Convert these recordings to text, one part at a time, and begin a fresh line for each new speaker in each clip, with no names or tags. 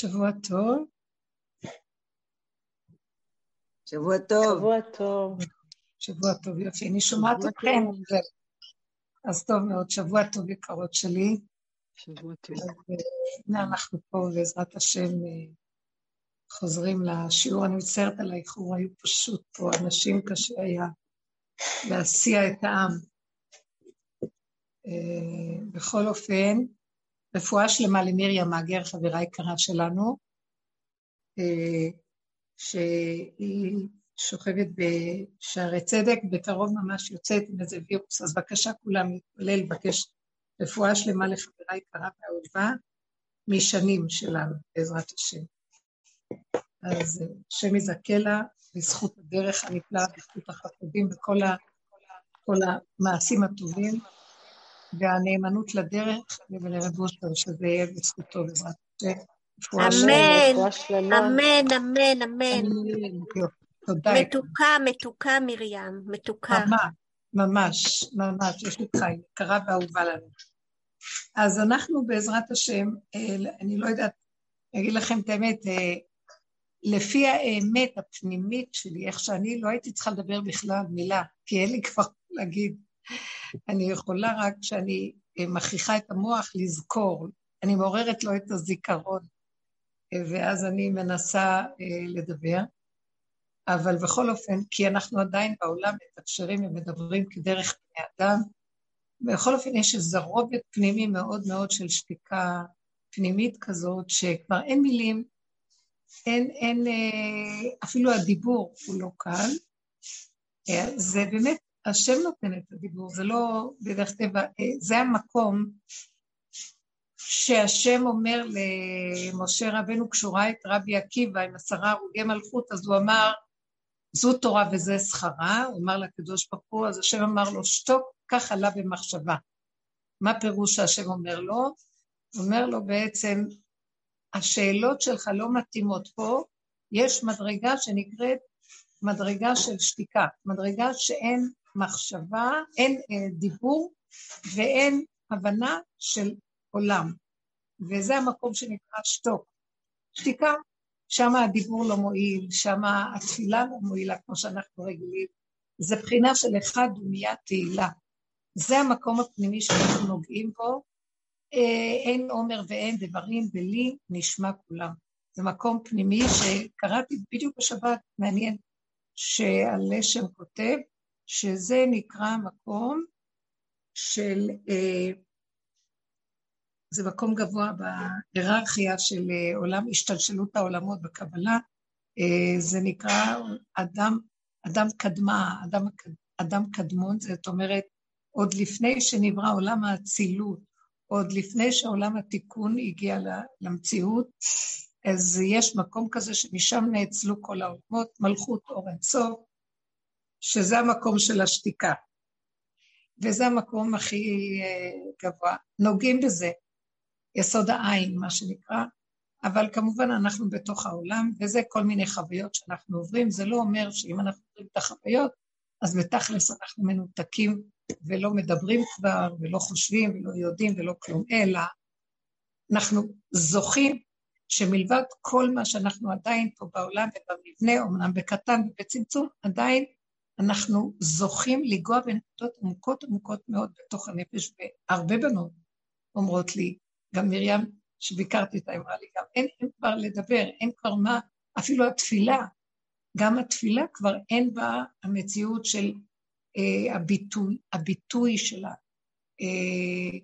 שבוע טוב.
שבוע טוב.
שבוע טוב.
שבוע טוב, יופי. אני שומעת אתכם. אז טוב מאוד, שבוע טוב יקרות שלי.
שבוע טוב.
אה, הנה אנחנו פה, בעזרת השם, אה, חוזרים לשיעור. אני מצטערת על האיחור, היו פשוט פה אנשים, קשה היה להסיע את העם. אה, בכל אופן, רפואה שלמה למיריה מאגר, חברה יקרה שלנו, שהיא שוכבת בשערי צדק, בקרוב ממש יוצאת עם איזה וירוס, אז בבקשה כולם להתפלל, לבקש רפואה שלמה לחברה יקרה ואהובה משנים שלנו, בעזרת השם. אז השם יזכה לה בזכות הדרך הנפלאה, בזכות החסדים וכל ה, המעשים הטובים והנאמנות לדרך ולרב אושר, שזה יהיה בזכותו בעזרת השם.
אמן, אמן, אמן, אמן. מתוקה, מתוקה מרים, מתוקה.
ממש, ממש, יש לי חיים, יקרה ואהובה לנו. אז אנחנו בעזרת השם, אה, אני לא יודעת, אני אגיד לכם את האמת, אה, לפי האמת הפנימית שלי, איך שאני לא הייתי צריכה לדבר בכלל מילה, כי אין לי כבר להגיד. אני יכולה רק כשאני אה, מכריחה את המוח לזכור, אני מעוררת לו את הזיכרון, ואז אני מנסה לדבר. אבל בכל אופן, כי אנחנו עדיין בעולם מתקשרים ומדברים כדרך בני אדם, בכל אופן יש איזה רובד פנימי מאוד מאוד של שתיקה פנימית כזאת, שכבר אין מילים, אין, אין, אה, אפילו הדיבור הוא לא קל. אה, זה באמת, השם נותן את הדיבור, זה לא בדרך טבע, אה, זה המקום שהשם אומר למשה רבנו, כשהוא ראה את רבי עקיבא עם עשרה הרוגי מלכות, אז הוא אמר, זו תורה וזה שכרה, הוא אמר לקדוש ברוך הוא, אז השם אמר לו, שתוק, כך עלה במחשבה. מה פירוש שהשם אומר לו? הוא אומר לו בעצם, השאלות שלך לא מתאימות פה, יש מדרגה שנקראת מדרגה של שתיקה, מדרגה שאין מחשבה, אין אה, דיבור ואין הבנה של עולם. וזה המקום שנקרא שתוק. שתיקה, שם הדיבור לא מועיל, שם התפילה לא מועילה כמו שאנחנו רגילים. זה בחינה של אחד ומיד תהילה. זה המקום הפנימי שאנחנו נוגעים בו. אה, אין עומר ואין דברים, ולי נשמע כולם. זה מקום פנימי שקראתי בדיוק בשבת, מעניין, שהלשם כותב, שזה נקרא מקום של אה, זה מקום גבוה בהיררכיה של אה, עולם השתלשלות העולמות בקבלה. אה, זה נקרא אדם, אדם קדמה, אדם, אדם קדמון, זאת אומרת, עוד לפני שנברא עולם האצילות, עוד לפני שעולם התיקון הגיע למציאות, אז יש מקום כזה שמשם נאצלו כל העולמות, מלכות אור אינסוף, שזה המקום של השתיקה. וזה המקום הכי אה, גבוה. נוגעים בזה. יסוד העין, מה שנקרא, אבל כמובן אנחנו בתוך העולם, וזה כל מיני חוויות שאנחנו עוברים. זה לא אומר שאם אנחנו עוברים את החוויות, אז בתכלס אנחנו מנותקים ולא מדברים כבר, ולא חושבים, ולא יודעים, ולא כלום, אלא אנחנו זוכים שמלבד כל מה שאנחנו עדיין פה בעולם ובמבנה, אמנם בקטן ובצמצום, עדיין אנחנו זוכים לנגוע בנקודות עמוקות עמוקות מאוד בתוך הנפש, והרבה בנות אומרות לי, גם מרים, שביקרתי אותה, אמרה לי גם, אין, אין כבר לדבר, אין כבר מה, אפילו התפילה, גם התפילה כבר אין בה המציאות של אה, הביטוי, הביטוי שלה, אה,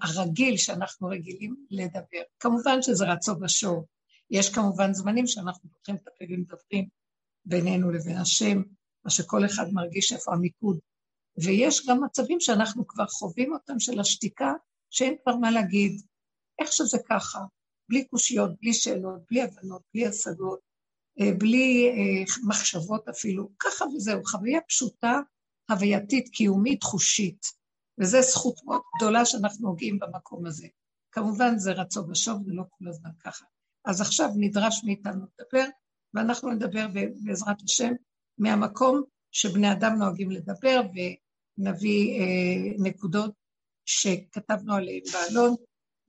הרגיל שאנחנו רגילים לדבר. כמובן שזה רצו ושוב. יש כמובן זמנים שאנחנו פותחים את הפה ומדברים בינינו לבין השם, מה שכל אחד מרגיש איפה המיקוד. ויש גם מצבים שאנחנו כבר חווים אותם של השתיקה, שאין כבר מה להגיד, איך שזה ככה, בלי קושיות, בלי שאלות, בלי הבנות, בלי השגות, אה, בלי אה, מחשבות אפילו, ככה וזהו, חוויה פשוטה, הווייתית, קיומית, חושית. וזו זכות מאוד גדולה שאנחנו נוגעים במקום הזה. כמובן זה רצון ושוב, זה לא כל הזמן ככה. אז עכשיו נדרש מאיתנו לדבר, ואנחנו נדבר בעזרת השם מהמקום שבני אדם נוהגים לדבר, ונביא אה, נקודות שכתבנו עליהן בעלון,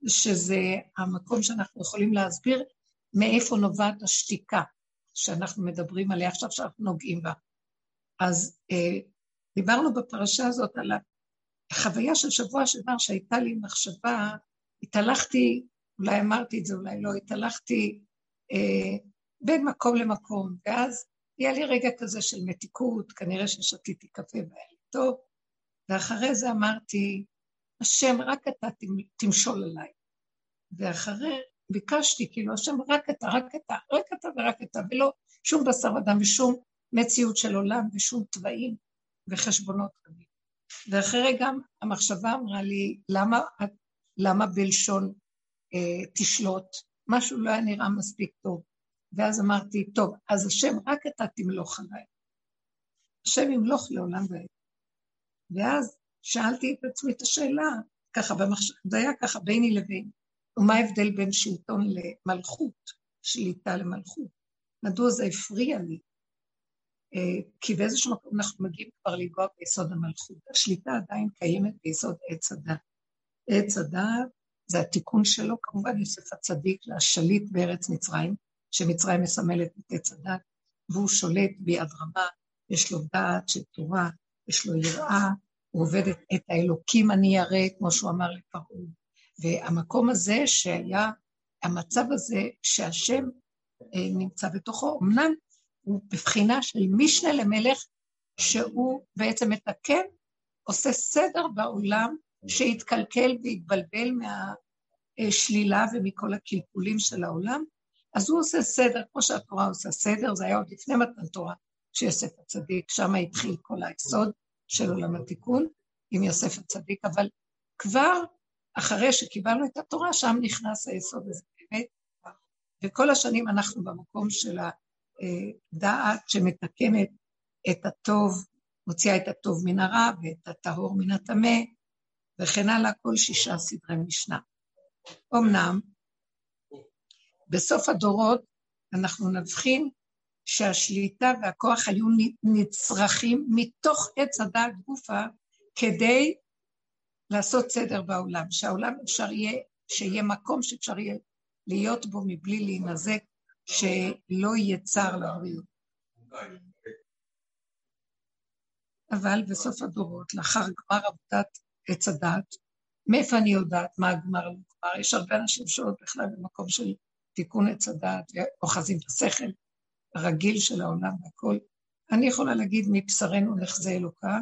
שזה המקום שאנחנו יכולים להסביר מאיפה נובעת השתיקה שאנחנו מדברים עליה עכשיו, שאנחנו נוגעים בה. אז אה, דיברנו בפרשה הזאת על החוויה של שבוע שעבר שהייתה לי מחשבה, התהלכתי, אולי אמרתי את זה, אולי לא, התהלכתי אה, בין מקום למקום, ואז היה לי רגע כזה של מתיקות, כנראה ששתיתי קפה והיה לי טוב, ואחרי זה אמרתי, השם, רק אתה תמשול עליי. ואחרי, ביקשתי, כאילו, השם, רק אתה, רק אתה, רק אתה ורק אתה, ולא שום בשר אדם ושום מציאות של עולם ושום תוואים וחשבונות רבים. ואחרי רגע המחשבה אמרה לי, למה, למה בלשון אה, תשלוט? משהו לא היה נראה מספיק טוב. ואז אמרתי, טוב, אז השם, רק אתה תמלוך עליי. השם ימלוך לעולם ועד. ואז שאלתי את עצמי את השאלה, ככה במחשב, זה היה ככה ביני לבין, ומה ההבדל בין שלטון למלכות, שליטה למלכות? מדוע זה הפריע לי? אה, כי באיזשהו מקום אנחנו מגיעים כבר לנגוע ביסוד המלכות. השליטה עדיין קיימת ביסוד עץ הדת. עץ הדת זה התיקון שלו, כמובן יוסף הצדיק לשליט בארץ מצרים, שמצרים מסמלת את עץ הדת, והוא שולט ביד רמה, יש לו דעת של תורה, יש לו יראה, הוא עובד את, האלוקים אני ירא, כמו שהוא אמר לפרעה. והמקום הזה שהיה, המצב הזה שהשם אה, נמצא בתוכו, אמנם הוא בבחינה של משנה למלך, שהוא בעצם מתקן, עושה סדר בעולם שהתקלקל והתבלבל מהשלילה ומכל הקלקולים של העולם, אז הוא עושה סדר, כמו שהתורה עושה סדר, זה היה עוד לפני מתן תורה, שיוסף הצדיק, שם התחיל כל היסוד של עולם התיקון עם יוסף הצדיק, אבל כבר אחרי שקיבלנו את התורה, שם נכנס היסוד הזה באמת, וכל השנים אנחנו במקום של הדעת שמתקנת את הטוב, מוציאה את הטוב מן הרע ואת הטהור מן הטמא, וכן הלאה, כל שישה סדרי משנה. אמנם, בסוף הדורות אנחנו נבחין שהשליטה והכוח היו נצרכים מתוך עץ הדעת גופה כדי לעשות סדר בעולם, שהעולם אפשר יהיה, שיהיה מקום שאפשר יהיה להיות בו מבלי להינזק, שלא יהיה צער לבריאות. אבל בסוף הדורות, לאחר גמר עבודת עץ הדעת, מאיפה אני יודעת מה הגמר לא? יש הרבה אנשים שעוד בכלל במקום של תיקון עץ הדעת, ואוחזים את השכל הרגיל של העולם והכול. אני יכולה להגיד מבשרנו נחזה אלוקה,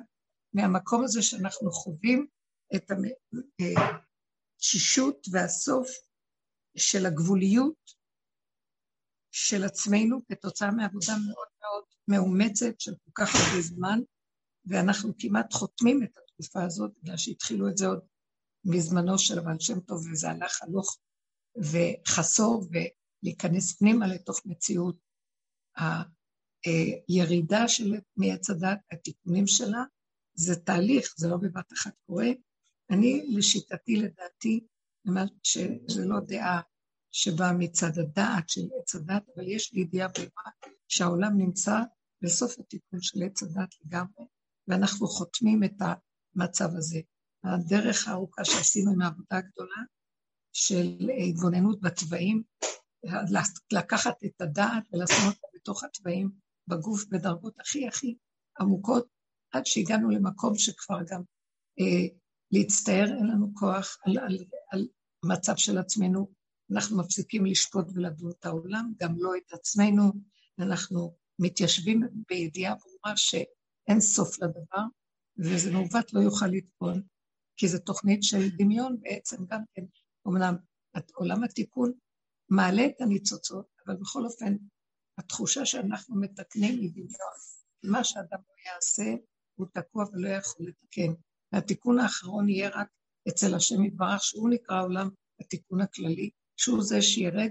מהמקום הזה שאנחנו חווים את התשישות והסוף של הגבוליות של עצמנו כתוצאה מעבודה מאוד מאוד מאומצת של כל כך הרבה זמן, ואנחנו כמעט חותמים את התקופה הזאת, בגלל שהתחילו את זה עוד מזמנו של הבעל שם טוב, וזה הלך הלוך וחסור, ולהיכנס פנימה לתוך מציאות הירידה של מעץ הדת, התיקונים שלה, זה תהליך, זה לא בבת אחת קורה. אני, לשיטתי, לדעתי, שזה לא דעה שבאה מצד הדעת של עץ הדת, אבל יש לי ידיעה ברורה שהעולם נמצא בסוף התיקון של עץ הדת לגמרי, ואנחנו חותמים את המצב הזה. הדרך הארוכה שעשינו עם העבודה הגדולה של התבוננות בתוואים, לקחת את הדעת ולשים אותה בתוך התוואים בגוף בדרגות הכי הכי עמוקות, עד שהגענו למקום שכבר גם אה, להצטער, אין לנו כוח על, על, על המצב של עצמנו, אנחנו מפסיקים לשפוט ולדון את העולם, גם לא את עצמנו, אנחנו מתיישבים בידיעה ברורה שאין סוף לדבר, וזה מעוות לא יוכל לטעון, כי זו תוכנית של דמיון בעצם גם כן. אמנם עולם התיקון מעלה את הניצוצות, אבל בכל אופן, התחושה שאנחנו מתקנים היא דמיון. מה שאדם לא יעשה, הוא תקוע ולא יכול לתקן. והתיקון האחרון יהיה רק אצל השם יתברך, שהוא נקרא עולם התיקון הכללי, שהוא זה שירד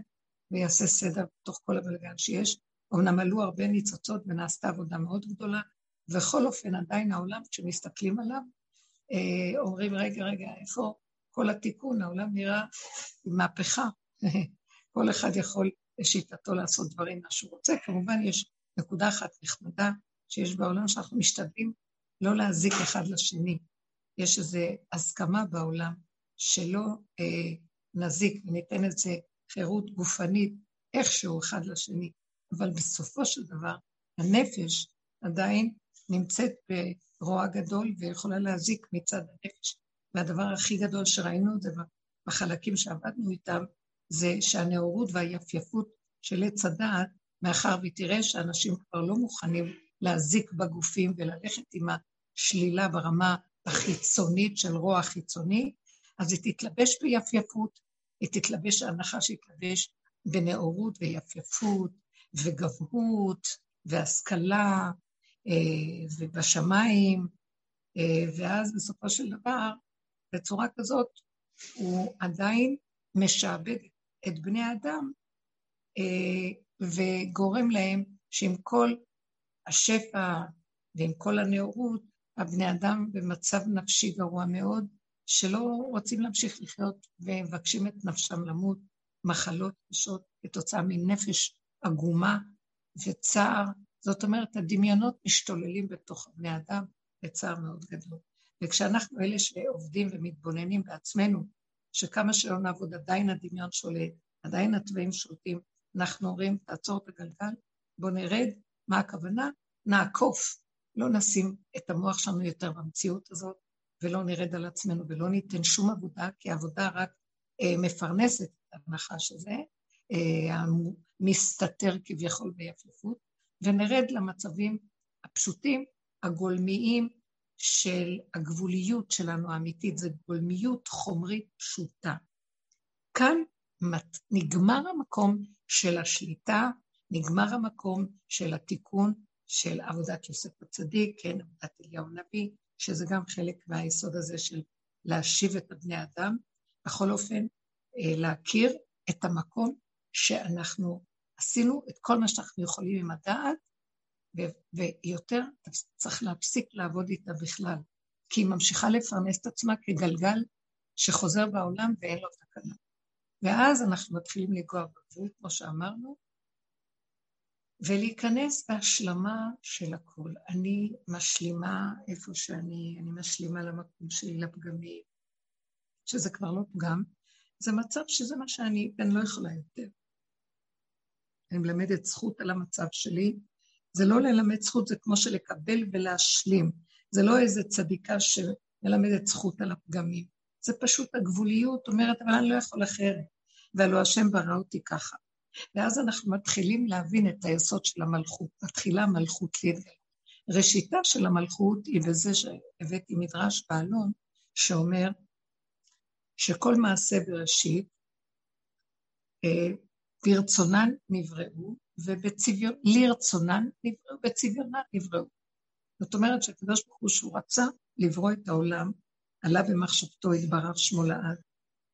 ויעשה סדר בתוך כל הבלגן שיש. אמנם עלו הרבה ניצוצות ונעשתה עבודה מאוד גדולה, ובכל אופן עדיין העולם, כשמסתכלים עליו, אה, אומרים, רגע, רגע, איפה כל התיקון? העולם נראה מהפכה. כל אחד יכול לשיטתו לעשות דברים מה שהוא רוצה. כמובן, יש נקודה אחת נחמדה שיש בעולם שאנחנו משתדלים לא להזיק אחד לשני. יש איזו הסכמה בעולם שלא אה, נזיק וניתן את זה חירות גופנית איכשהו אחד לשני, אבל בסופו של דבר הנפש עדיין נמצאת ברוע גדול ויכולה להזיק מצד הנפש. והדבר הכי גדול שראינו זה בחלקים שעבדנו איתם, זה שהנאורות והיפייפות של עץ הדעת, מאחר והיא תראה שאנשים כבר לא מוכנים להזיק בגופים וללכת עם השלילה ברמה החיצונית של רוע חיצוני, אז היא תתלבש ביפייפות, היא תתלבש, ההנחה שיתלבש בנאורות ויפייפות וגבהות והשכלה אה, ובשמיים, אה, ואז בסופו של דבר, בצורה כזאת, הוא עדיין משעבד את בני האדם אה, וגורם להם שעם כל השפע ועם כל הנאורות, הבני אדם במצב נפשי גרוע מאוד, שלא רוצים להמשיך לחיות ומבקשים את נפשם למות, מחלות קשות כתוצאה מנפש עגומה וצער. זאת אומרת, הדמיונות משתוללים בתוך הבני אדם בצער מאוד גדול. וכשאנחנו אלה שעובדים ומתבוננים בעצמנו, שכמה שלא נעבוד עדיין הדמיון שולט, עדיין התוואים שולטים, אנחנו אומרים, תעצור את הגלגל, בוא נרד, מה הכוונה? נעקוף, לא נשים את המוח שלנו יותר במציאות הזאת, ולא נרד על עצמנו ולא ניתן שום עבודה, כי העבודה רק אה, מפרנסת את הנחש הזה, אה, המסתתר כביכול ביפייפות, ונרד למצבים הפשוטים, הגולמיים של הגבוליות שלנו האמיתית, זה גולמיות חומרית פשוטה. כאן נגמר המקום של השליטה, נגמר המקום של התיקון של עבודת יוסף הצדיק, כן, עבודת אליהו הנביא, שזה גם חלק מהיסוד הזה של להשיב את הבני אדם. בכל אופן, אה, להכיר את המקום שאנחנו עשינו את כל מה שאנחנו יכולים עם הדעת, ויותר צריך להפסיק לעבוד איתה בכלל, כי היא ממשיכה לפרנס את עצמה כגלגל שחוזר בעולם ואין לו תקנה. ואז אנחנו מתחילים לגוע בגבול, כמו שאמרנו, ולהיכנס בהשלמה של הכול. אני משלימה איפה שאני, אני משלימה למקום שלי, לפגמים, שזה כבר לא פגם, זה מצב שזה מה שאני, ואני לא יכולה יותר. אני מלמדת זכות על המצב שלי, זה לא ללמד זכות, זה כמו שלקבל ולהשלים. זה לא איזה צדיקה שמלמדת זכות על הפגמים. זה פשוט הגבוליות, אומרת, אבל אני לא יכול אחרת. והלוא השם ברא אותי ככה. ואז אנחנו מתחילים להבין את היסוד של המלכות. מתחילה המלכות להתגלה. ראשיתה של המלכות היא בזה שהבאתי מדרש בעלון, שאומר שכל מעשה בראשית, אה, ברצונן נבראו, ובצביון, לרצונן נבראו, בצביונן נבראו. זאת אומרת שהקדוש ברוך הוא שהוא רצה לברוא את העולם, עלה במחשבתו יתברך שמו לעד,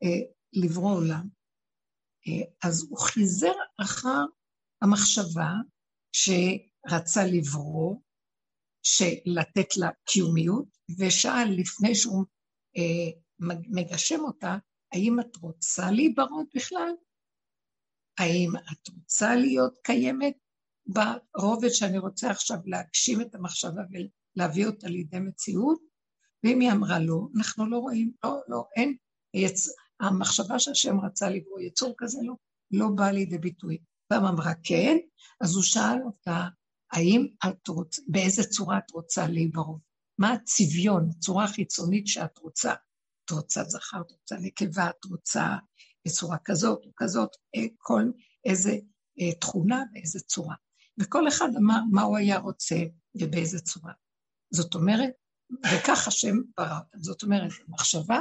אה, לברוא עולם, אה, אז הוא חיזר אחר המחשבה שרצה לברוא, לתת לה קיומיות, ושאל לפני שהוא אה, מגשם אותה, האם את רוצה להיברות בכלל? האם את רוצה להיות קיימת ברובד שאני רוצה עכשיו להגשים את המחשבה ולהביא אותה לידי מציאות? ואם היא אמרה לא, אנחנו לא רואים, לא, לא, אין, יצ... המחשבה שהשם רצה לברוא יצור כזה לא, לא בא לידי ביטוי. פעם אמרה כן, אז הוא שאל אותה, האם את רוצה, באיזה צורה את רוצה להיברוא? מה הצביון, צורה חיצונית שאת רוצה? את רוצה זכר, את רוצה נקבה, את רוצה בצורה כזאת או כזאת, אה, כל איזה אה, תכונה ואיזה צורה. וכל אחד אמר מה הוא היה רוצה ובאיזה צורה. זאת אומרת, וכך השם ברא אותם. זאת אומרת, המחשבה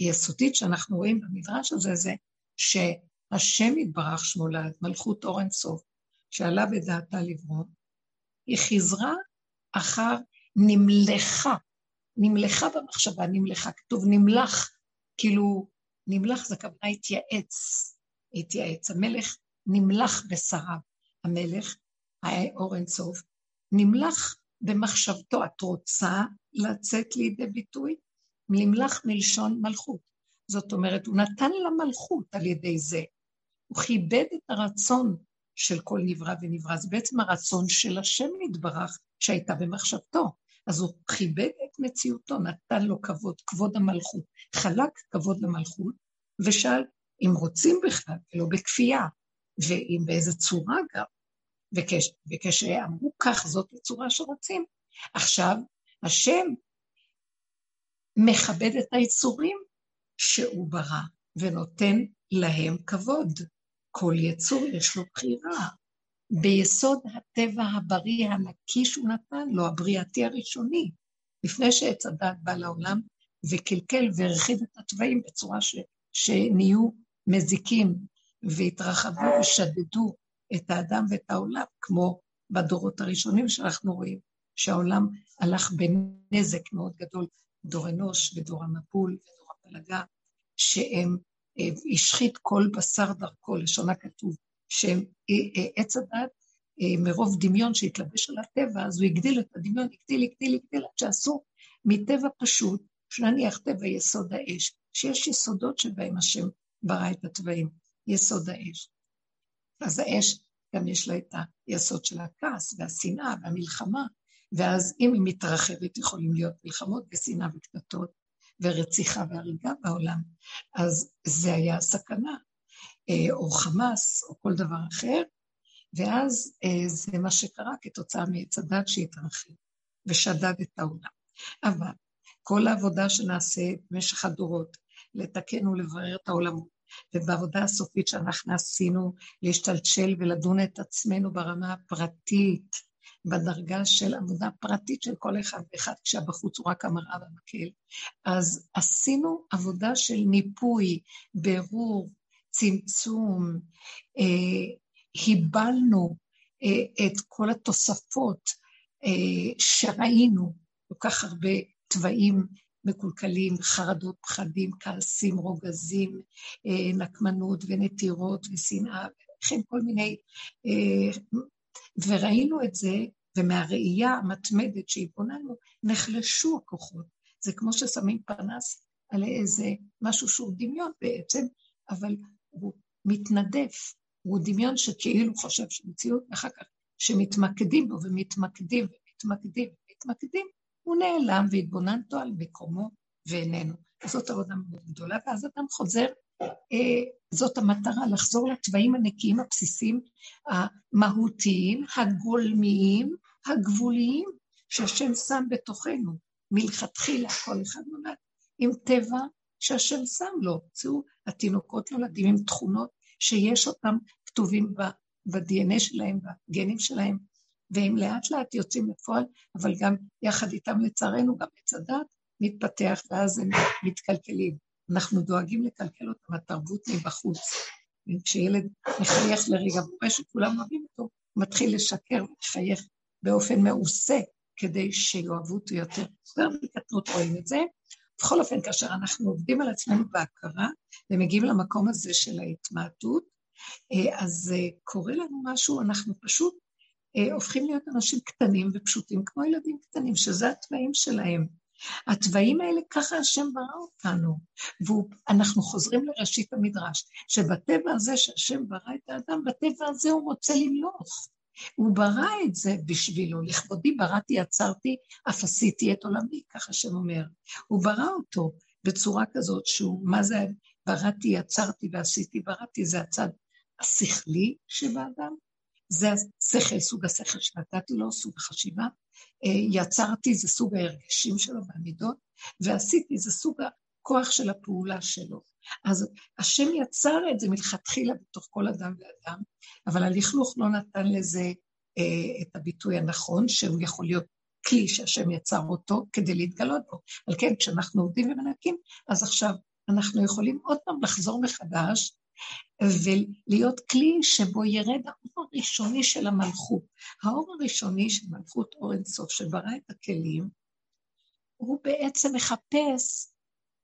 היסודית שאנחנו רואים במדרש הזה זה שהשם יתברך שמו לעד, מלכות אור אינסוף, שעלה בדעתה לברוא, היא חיזרה אחר נמלכה, נמלכה במחשבה, נמלכה, כתוב נמלך, כאילו נמלך זה כוונה התייעץ, התייעץ. המלך נמלך בשריו, המלך, האור אינסוף, נמלך במחשבתו. את רוצה לצאת לידי ביטוי? נמלך מלשון מלכות. זאת אומרת, הוא נתן לה מלכות על ידי זה. הוא כיבד את הרצון של כל נברא ונברא. זה בעצם הרצון של השם נתברך שהייתה במחשבתו. אז הוא כיבד את מציאותו, נתן לו כבוד, כבוד המלכות. חלק כבוד למלכות, ושאל אם רוצים בכלל, ולא בכפייה, ואם באיזה צורה גם. וכש, וכשאמרו כך, זאת הצורה שרוצים. עכשיו, השם מכבד את היצורים שהוא ברא, ונותן להם כבוד. כל יצור יש לו בחירה. ביסוד הטבע הבריא הנקי שהוא נתן לו, הבריאתי הראשוני, לפני שעץ הדת בא לעולם וקלקל והרחיב את התוואים בצורה ש, שנהיו מזיקים והתרחבו ושדדו את האדם ואת העולם, כמו בדורות הראשונים שאנחנו רואים, שהעולם הלך בנזק מאוד גדול, דור אנוש ודור המבול ודור הפלגה, שהם אה, השחית כל בשר דרכו, לשון הכתוב, שעץ אה, אה, הדת, מרוב דמיון שהתלבש על הטבע, אז הוא הגדיל את הדמיון, הגדיל, הגדיל, הגדיל, עד שעשו מטבע פשוט, שנניח טבע יסוד האש, שיש יסודות שבהם השם ברא את התוואים, יסוד האש. אז האש, גם יש לה את היסוד של הכעס והשנאה והמלחמה, ואז אם היא מתרחבת, יכולים להיות מלחמות ושנאה וקטטות, ורציחה והריגה בעולם, אז זה היה הסכנה, אה, או חמאס, או כל דבר אחר, ואז אה, זה מה שקרה כתוצאה מעץ הדת שהתרחב ושדד את העולם. אבל כל העבודה שנעשה במשך הדורות, לתקן ולברר את העולמות, ובעבודה הסופית שאנחנו עשינו, להשתלשל ולדון את עצמנו ברמה הפרטית, בדרגה של עבודה פרטית של כל אחד ואחד, כשהבחוץ הוא רק המראה והמקל. אז עשינו עבודה של ניפוי, ברור, צמצום, אה, היבלנו אה, את כל התוספות אה, שראינו, כל כך הרבה תוואים מקולקלים, חרדות, פחדים, כעסים, רוגזים, אה, נקמנות ונטירות ושנאה, וכן כל מיני אה, וראינו את זה, ומהראייה המתמדת שהתבוננו, נחלשו הכוחות. זה כמו ששמים פנס על איזה משהו שהוא דמיון בעצם, אבל הוא מתנדף, הוא דמיון שכאילו חושב שמציאות, ואחר כך שמתמקדים בו ומתמקדים ומתמקדים ומתמקדים, הוא נעלם והתבוננתו על מקומו ואיננו. זאת עבודה מאוד גדולה, ואז אדם חוזר אה, זאת המטרה, לחזור לתוואים הנקיים הבסיסיים, המהותיים, הגולמיים, הגבוליים, שהשם שם בתוכנו. מלכתחילה כל אחד נולד עם טבע שהשם שם לו. זהו, התינוקות נולדים עם תכונות שיש אותם כתובים ב-DNA שלהם, בגנים שלהם, והם לאט לאט יוצאים לפועל, אבל גם יחד איתם לצערנו, גם עץ הדת מתפתח, ואז הם מתקלקלים. אנחנו דואגים לקלקל אותם, התרבות מבחוץ. כשילד מחייך לרגע ורואה שכולם אוהבים אותו, הוא מתחיל לשקר ולחייך באופן מעושה, כדי שיאהבו אותו יותר. גם בקטנות רואים את זה. בכל אופן, כאשר אנחנו עובדים על עצמנו בהכרה ומגיעים למקום הזה של ההתמעטות, אה, אז אה, קורה לנו משהו, אנחנו פשוט אה, הופכים להיות אנשים קטנים ופשוטים, כמו ילדים קטנים, שזה התוואים שלהם. התוואים האלה, ככה השם ברא אותנו. ואנחנו חוזרים לראשית המדרש, שבטבע הזה שהשם ברא את האדם, בטבע הזה הוא רוצה למלוך. הוא ברא את זה בשבילו, לכבודי בראתי, עצרתי, אף עשיתי את עולמי, ככה השם אומר. הוא ברא אותו בצורה כזאת שהוא, מה זה בראתי, יצרתי ועשיתי, בראתי, זה הצד השכלי שבאדם, זה השכל, סוג השכל שנתתי לו, סוג החשיבה, אה, יצרתי זה סוג ההרגשים שלו והמידות, ועשיתי זה סוג הכוח של הפעולה שלו. אז השם יצר את זה מלכתחילה בתוך כל אדם ואדם, אבל הלכלוך לא נתן לזה אה, את הביטוי הנכון, שהוא יכול להיות כלי שהשם יצר אותו כדי להתגלות בו. על כן, כשאנחנו עובדים ומנקים, אז עכשיו אנחנו יכולים עוד פעם לחזור מחדש ולהיות כלי שבו ירד האור הראשוני של המלכות. האור הראשוני של מלכות אור אינסוף, שברא את הכלים, הוא בעצם מחפש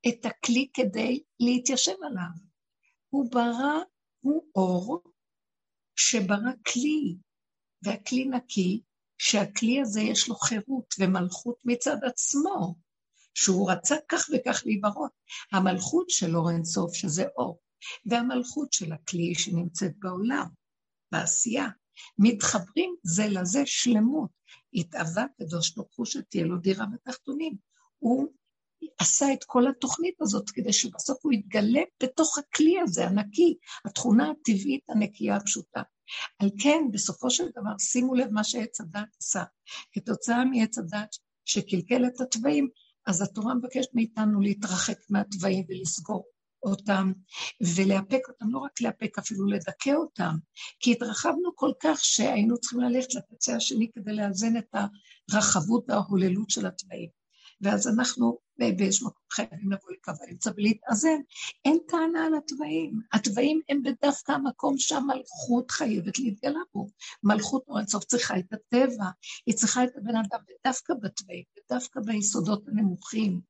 את הכלי כדי להתיישב עליו. הוא ברא, הוא אור שברא כלי, והכלי נקי, שהכלי הזה יש לו חירות ומלכות מצד עצמו, שהוא רצה כך וכך להיברות. המלכות של אור אינסוף, שזה אור, והמלכות של הכלי שנמצאת בעולם, בעשייה, מתחברים זה לזה שלמות. התאווה קדוש ברוך הוא שתהיה לו דירה בתחתונים. הוא עשה את כל התוכנית הזאת כדי שבסוף הוא יתגלה בתוך הכלי הזה, הנקי, התכונה הטבעית הנקייה הפשוטה. על כן, בסופו של דבר, שימו לב מה שעץ הדת עשה. כתוצאה מעץ הדת שקלקל את התוואים, אז התורה מבקשת מאיתנו להתרחק מהתוואים ולסגור אותם ולאפק אותם, לא רק לאפק, אפילו לדכא אותם, כי התרחבנו כל כך שהיינו צריכים ללכת לקצה השני כדי לאזן את הרחבות וההוללות של התוואים. ואז אנחנו באיזשהו מקום חייבים לבוא לקו האמצע ולהתאזן. אין טענה על התוואים. התוואים הם בדווקא המקום שהמלכות חייבת להתגלה בו. מלכות אור אינסוף צריכה את הטבע, היא צריכה את הבן אדם, ודווקא בתוואים, ודווקא ביסודות הנמוכים.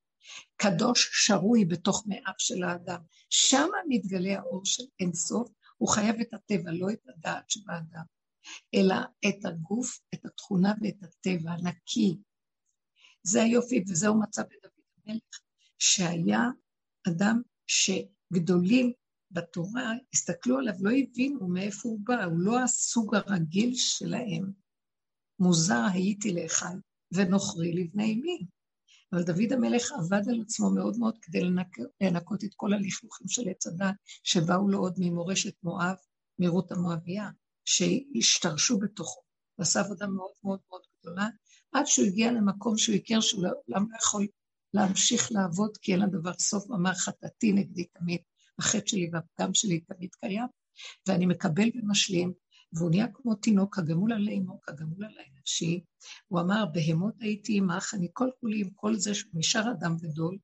קדוש שרוי בתוך מאיו של האדם. שם מתגלה האור של אינסוף, הוא חייב את הטבע, לא את הדעת שבאדם, אלא את הגוף, את התכונה ואת הטבע הנקי. זה היופי, וזהו מצב בדוד שהיה אדם שגדולים בתורה, הסתכלו עליו, לא הבינו מאיפה הוא בא, הוא לא הסוג הרגיל שלהם. מוזר הייתי לאחד ונוכרי לבני אמי. אבל דוד המלך עבד על עצמו מאוד מאוד כדי לנק... לנקות את כל הלכלוכים של עץ הדת, שבאו לו עוד ממורשת מואב, מרות המואביה, שהשתרשו בתוכו. ועשה עבודה מאוד מאוד מאוד גדולה, עד שהוא הגיע למקום שהוא הכיר שהוא לעולם לא יכול להמשיך לעבוד, כי אין לדבר סוף, אמר חטאתי נגדי תמיד, החטא שלי והפגם שלי תמיד קיים, ואני מקבל ומשלים, והוא נהיה כמו תינוק, הגמול עלי אמו, כגמול עלי נפשי. הוא אמר, בהמות הייתי עמך, אני כל כולי עם כל זה שהוא נשאר אדם גדול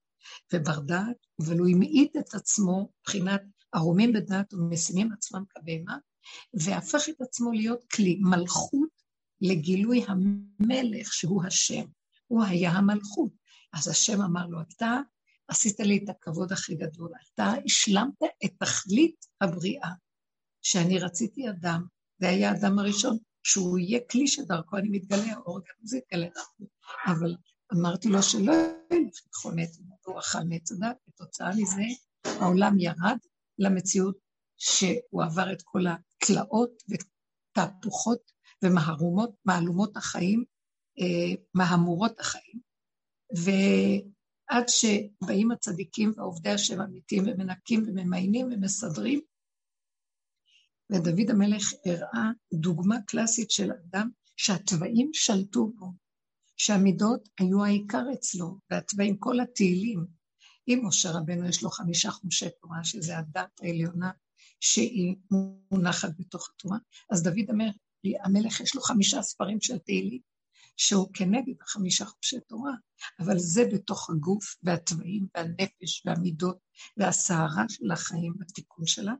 ובר דעת, אבל הוא המעיט את עצמו מבחינת ערומים בדעת ומשימים עצמם כבהמה, והפך את עצמו להיות כלי, מלכות לגילוי המלך שהוא השם. הוא היה המלכות. אז השם אמר לו, אתה עשית לי את הכבוד הכי גדול, אתה השלמת את תכלית הבריאה, שאני רציתי אדם, זה היה האדם הראשון, שהוא יהיה כלי שדרכו אני מתגלה, האור גם זה יתגלה דרכו. אבל אמרתי לו שלא ילך לחונט, הוא אכל מעץ הדת, כתוצאה מזה העולם ירד למציאות שהוא עבר את כל התלאות ותהפוכות ומהרומות, מהלומות החיים, אה, מהמורות החיים. ועד שבאים הצדיקים ועובדי השם אמיתיים ומנקים וממיינים ומסדרים, ודוד המלך הראה דוגמה קלאסית של אדם שהתוואים שלטו בו, שהמידות היו העיקר אצלו, והתוואים, כל התהילים. אם משה רבנו יש לו חמישה חומשי תורה, שזה הדת העליונה שהיא מונחת בתוך התורה, אז דוד המלך, המלך יש לו חמישה ספרים של תהילים, שהוא כנגד החמישה חומשי תורה, אבל זה בתוך הגוף והתוואים והנפש והמידות והסערה של החיים והתיקון שלה,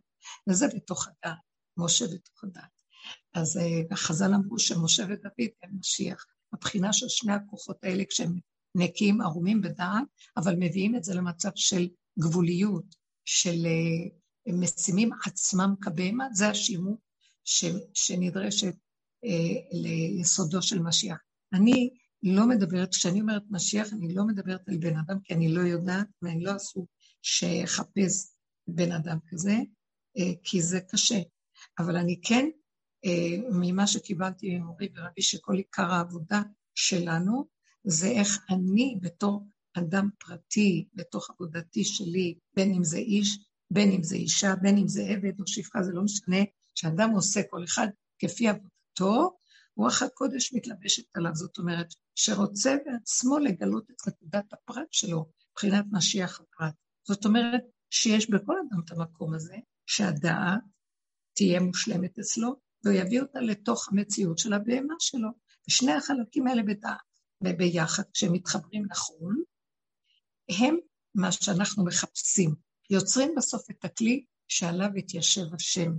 וזה בתוך הדעת. משה בתוך הדת. אז uh, החז"ל אמרו שמשה ודוד הם משיח. הבחינה של שני הכוחות האלה כשהם נקיים, ערומים בדעת, אבל מביאים את זה למצב של גבוליות, של uh, משימים עצמם כבהמה, זה השימור שנדרשת uh, ליסודו של משיח. אני לא מדברת, כשאני אומרת משיח, אני לא מדברת על בן אדם, כי אני לא יודעת, ואני לא אסור שיחפש בן אדם כזה, כי זה קשה. אבל אני כן, אה, ממה שקיבלתי ממורי ורבי, שכל עיקר העבודה שלנו, זה איך אני בתור אדם פרטי, בתוך עבודתי שלי, בין אם זה איש, בין אם זה אישה, בין אם זה עבד או שפחה, זה לא משנה, שאדם עושה כל אחד כפי עבודתו, רוח הקודש מתלבשת עליו, זאת אומרת, שרוצה בעצמו לגלות את נקודת הפרט שלו, מבחינת משיח הפרט. זאת אומרת, שיש בכל אדם את המקום הזה, שהדעת תהיה מושלמת אצלו, והוא יביא אותה לתוך המציאות של הבהמה שלו. ושני החלקים האלה בדעת וביחד, כשהם מתחברים נכון, הם מה שאנחנו מחפשים. יוצרים בסוף את הכלי שעליו התיישב השם.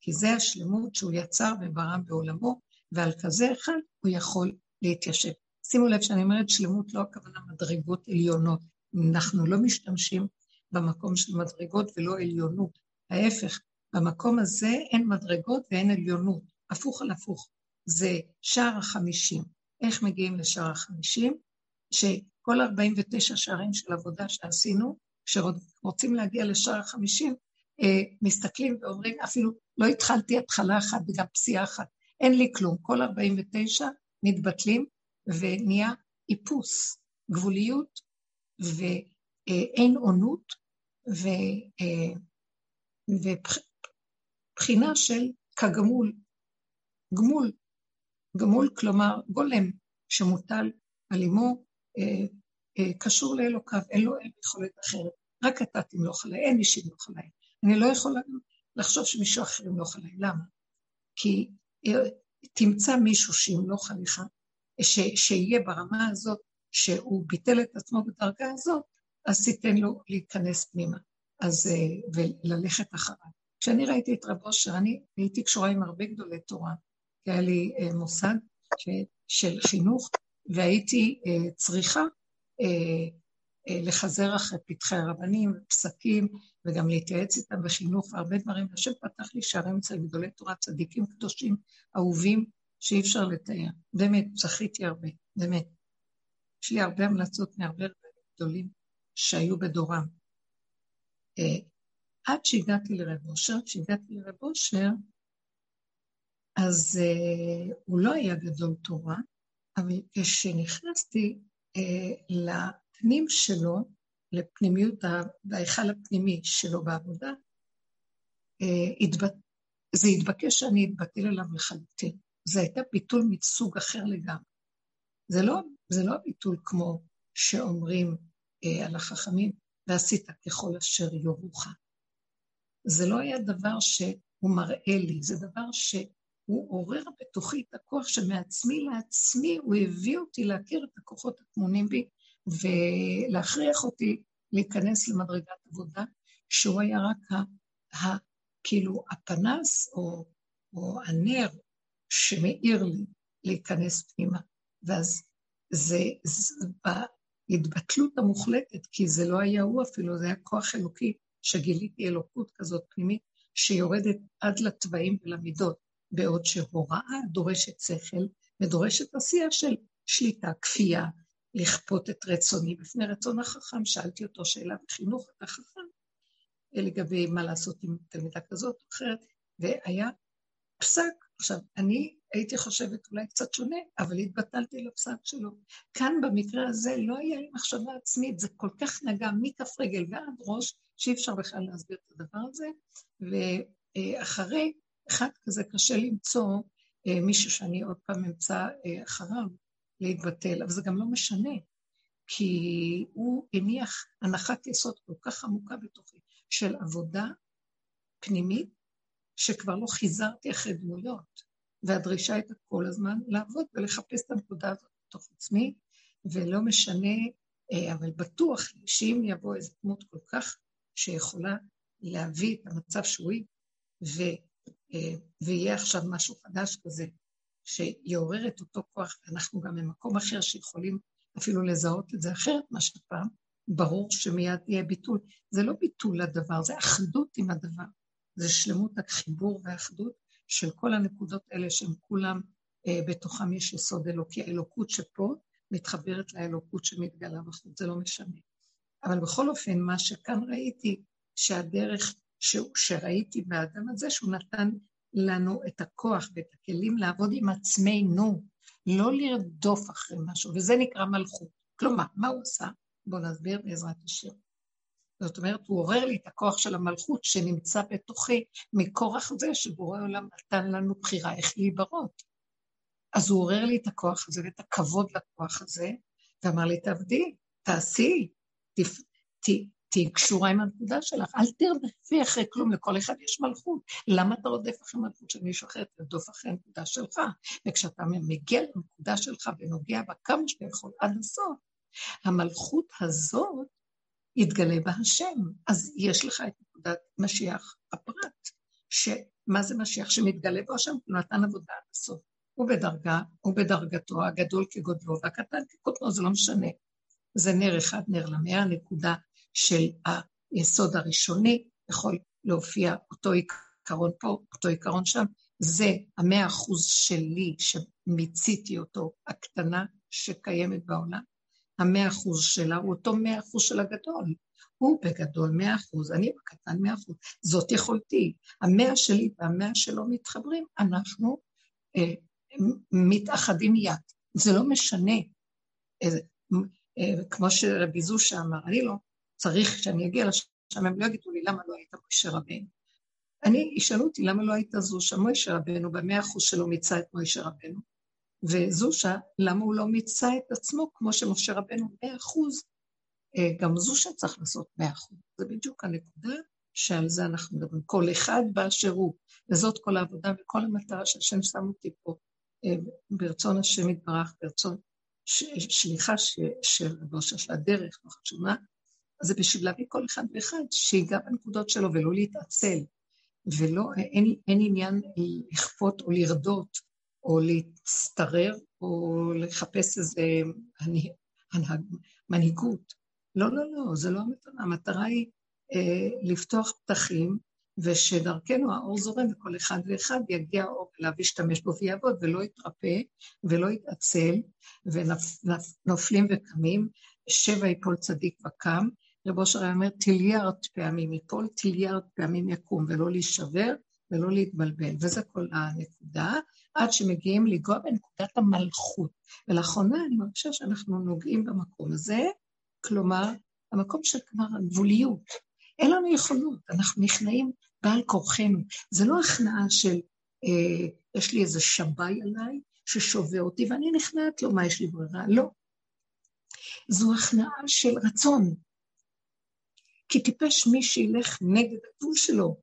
כי זה השלמות שהוא יצר וברא בעולמו, ועל כזה אחד הוא יכול להתיישב. שימו לב שאני אומרת שלמות לא הכוונה מדרגות עליונות. אנחנו לא משתמשים במקום של מדרגות ולא עליונות. ההפך, במקום הזה אין מדרגות ואין עליונות, הפוך על הפוך. זה שער החמישים. איך מגיעים לשער החמישים? שכל 49 שערים של עבודה שעשינו, כשרוצים להגיע לשער החמישים, אה, מסתכלים ואומרים, אפילו לא התחלתי התחלה אחת וגם פסיעה אחת, אין לי כלום. כל 49 מתבטלים ונהיה איפוס, גבוליות ואין עונות, ובחינה של כגמול, גמול, גמול כלומר גולם שמוטל על אמו, אה, אה, קשור לאלוקיו, אין לו יכולת אחרת, רק אתה תמלוך עליי, אין מי שימלוך עליי. אני לא יכולה לחשוב שמישהו אחר ימלוך עליי, למה? כי אה, תמצא מישהו שימלוך עליך, ש, שיהיה ברמה הזאת, שהוא ביטל את עצמו בדרגה הזאת, אז תיתן לו להיכנס פנימה, אז, וללכת אחריו. כשאני ראיתי את רב אושר, אני הייתי קשורה עם הרבה גדולי תורה, כי היה לי מוסד של חינוך, והייתי צריכה לחזר אחרי פתחי הרבנים, פסקים, וגם להתייעץ איתם בחינוך והרבה דברים. השם פתח לי שערים אצל גדולי תורה, צדיקים קדושים, אהובים, שאי אפשר לתאר. באמת, זכיתי הרבה, באמת. יש לי הרבה המלצות מהרבה גדולים שהיו בדורם. אה, עד שהגעתי לרב אושר, כשהגעתי לרב אושר, אז uh, הוא לא היה גדול תורה, אבל כשנכנסתי לפנים שלו, לפנימיות, ההיכל הפנימי שלו בעבודה, התבט... זה התבקש שאני אתבטל עליו לחלוטין. זה הייתה ביטול מסוג אחר לגמרי. זה לא, זה לא הביטול כמו שאומרים uh, על החכמים, ועשית ככל אשר יורוך. זה לא היה דבר שהוא מראה לי, זה דבר שהוא עורר בתוכי את הכוח שמעצמי לעצמי, הוא הביא אותי להכיר את הכוחות הטמונים בי ולהכריח אותי להיכנס למדרגת עבודה, שהוא היה רק ה, ה, כאילו הפנס או, או הנר שמאיר לי להיכנס פנימה. ואז זה, זה בהתבטלות המוחלטת, כי זה לא היה הוא אפילו, זה היה כוח אלוקי שגיליתי אלוקות כזאת פנימית, שיורדת עד לתוואים ולמידות, בעוד שהוראה דורשת שכל ודורשת עשייה של שליטה, כפייה, לכפות את רצוני בפני רצון החכם. שאלתי אותו שאלה בחינוך, אתה חכם, לגבי מה לעשות עם תלמידה כזאת או אחרת, והיה פסק. עכשיו, אני הייתי חושבת אולי קצת שונה, אבל התבטלתי לפסק שלו. כאן במקרה הזה לא היה לי מחשבה עצמית, זה כל כך נגע מכף רגל ועד ראש, שאי אפשר בכלל להסביר את הדבר הזה. ואחרי, אחד כזה קשה למצוא אה, מישהו שאני עוד פעם אמצא אה, אחריו להתבטל, אבל זה גם לא משנה, כי הוא הניח הנחת יסוד כל כך עמוקה בתוכי של עבודה פנימית, שכבר לא חיזרתי אחרי דמויות. והדרישה הייתה כל הזמן לעבוד ולחפש את הנקודה הזאת בתוך עצמי, ולא משנה, אה, אבל בטוח שאם יבוא איזו דמות כל כך שיכולה להביא את המצב שהוא אה, ויהיה עכשיו משהו חדש כזה, שיעורר את אותו כוח, ואנחנו גם במקום אחר שיכולים אפילו לזהות את זה אחרת מה שפעם, ברור שמיד יהיה ביטול. זה לא ביטול לדבר, זה אחדות עם הדבר. זה שלמות החיבור והאחדות של כל הנקודות האלה שהם כולם, אה, בתוכם יש יסוד אלוקי, האלוקות שפה מתחברת לאלוקות שמתגלה בחוץ, זה לא משנה. אבל בכל אופן, מה שכאן ראיתי, שהדרך ש... שראיתי באדם הזה, שהוא נתן לנו את הכוח ואת הכלים לעבוד עם עצמנו, לא לרדוף אחרי משהו, וזה נקרא מלכות. כלומר, מה הוא עשה? בואו נסביר בעזרת השם. זאת אומרת, הוא עורר לי את הכוח של המלכות שנמצא בתוכי מכורח זה שבורא עולם נתן לנו בחירה איך להיברות. אז הוא עורר לי את הכוח הזה ואת הכבוד לכוח הזה, ואמר לי, תעבדי, תעשי, תהיי קשורה עם הנקודה שלך, אל תרדפי אחרי כלום, לכל אחד יש מלכות. למה אתה רודף אחרי מלכות של מישהו אחר? תרדוף אחרי הנקודה שלך. וכשאתה מגיע לנקודה שלך ונוגע בה כמה שאתה יכול עד הסוף, המלכות הזאת יתגלה בה השם. אז יש לך את נקודת משיח הפרט, שמה זה משיח? שמתגלה בו השם, הוא נתן עבודה עד הסוף. הוא בדרגה, הוא בדרגתו, הגדול כגודלו והקטן כקוטנו, זה לא משנה. זה נר אחד, נר למאה, הנקודה של היסוד הראשוני, יכול להופיע אותו עיקרון פה, אותו עיקרון שם, זה המאה אחוז שלי שמיציתי אותו, הקטנה שקיימת בעולם, המאה אחוז שלה הוא אותו מאה אחוז של הגדול. הוא בגדול מאה אחוז, אני בקטן מאה אחוז. זאת יכולתי. המאה שלי והמאה שלו מתחברים, אנחנו אה, מתאחדים יד. זה לא משנה. אה, כמו שרבי זושה אמר, אני לא צריך שאני אגיע לשם, הם לא יגידו לי למה לא היית משה רבינו. אני, ישאלו אותי למה לא היית זושה, משה רבנו במאה אחוז שלו מיצה את משה רבנו, וזושה, למה הוא לא מיצה את עצמו כמו שמשה רבנו מאה אחוז, אה, גם זושה צריך לעשות מאה אחוז. זה בדיוק הנקודה שעל זה אנחנו מדברים. כל אחד באשר הוא, וזאת כל העבודה וכל המטרה שהשם שם אותי פה, אה, ברצון השם יתברך, ברצון שליחה של ראש של הדרך, לא חשוב מה, זה בשביל להביא כל אחד ואחד שיגע בנקודות שלו ולא להתעצל, ולא, אין, אין עניין לכפות או לרדות או להצטרר או לחפש איזה הנהג, מנהיגות. לא, לא, לא, זה לא המטרה. המטרה היא אה, לפתוח פתחים ושדרכנו האור זורם וכל אחד ואחד יגיע האור אליו, ישתמש בו ויעבוד ולא יתרפא ולא יתעצל ונופלים וקמים, שבע יפול צדיק וקם. רב אושר היה אומר טיליארד פעמים יפול, טיליארד פעמים יקום, ולא להישבר ולא להתבלבל, וזה כל הנקודה, עד שמגיעים לגוע בנקודת המלכות. ולאחרונה אני מרגישה שאנחנו נוגעים במקום הזה, כלומר, המקום של כבר הגבוליות. אין לנו יכולות, אנחנו נכנעים בעל כורחנו. זה לא הכנעה של אה, יש לי איזה שבי עליי ששובה אותי ואני נכנעת לו, מה יש לי ברירה? לא. זו הכנעה של רצון. כי טיפש מי שילך נגד הגבול שלו.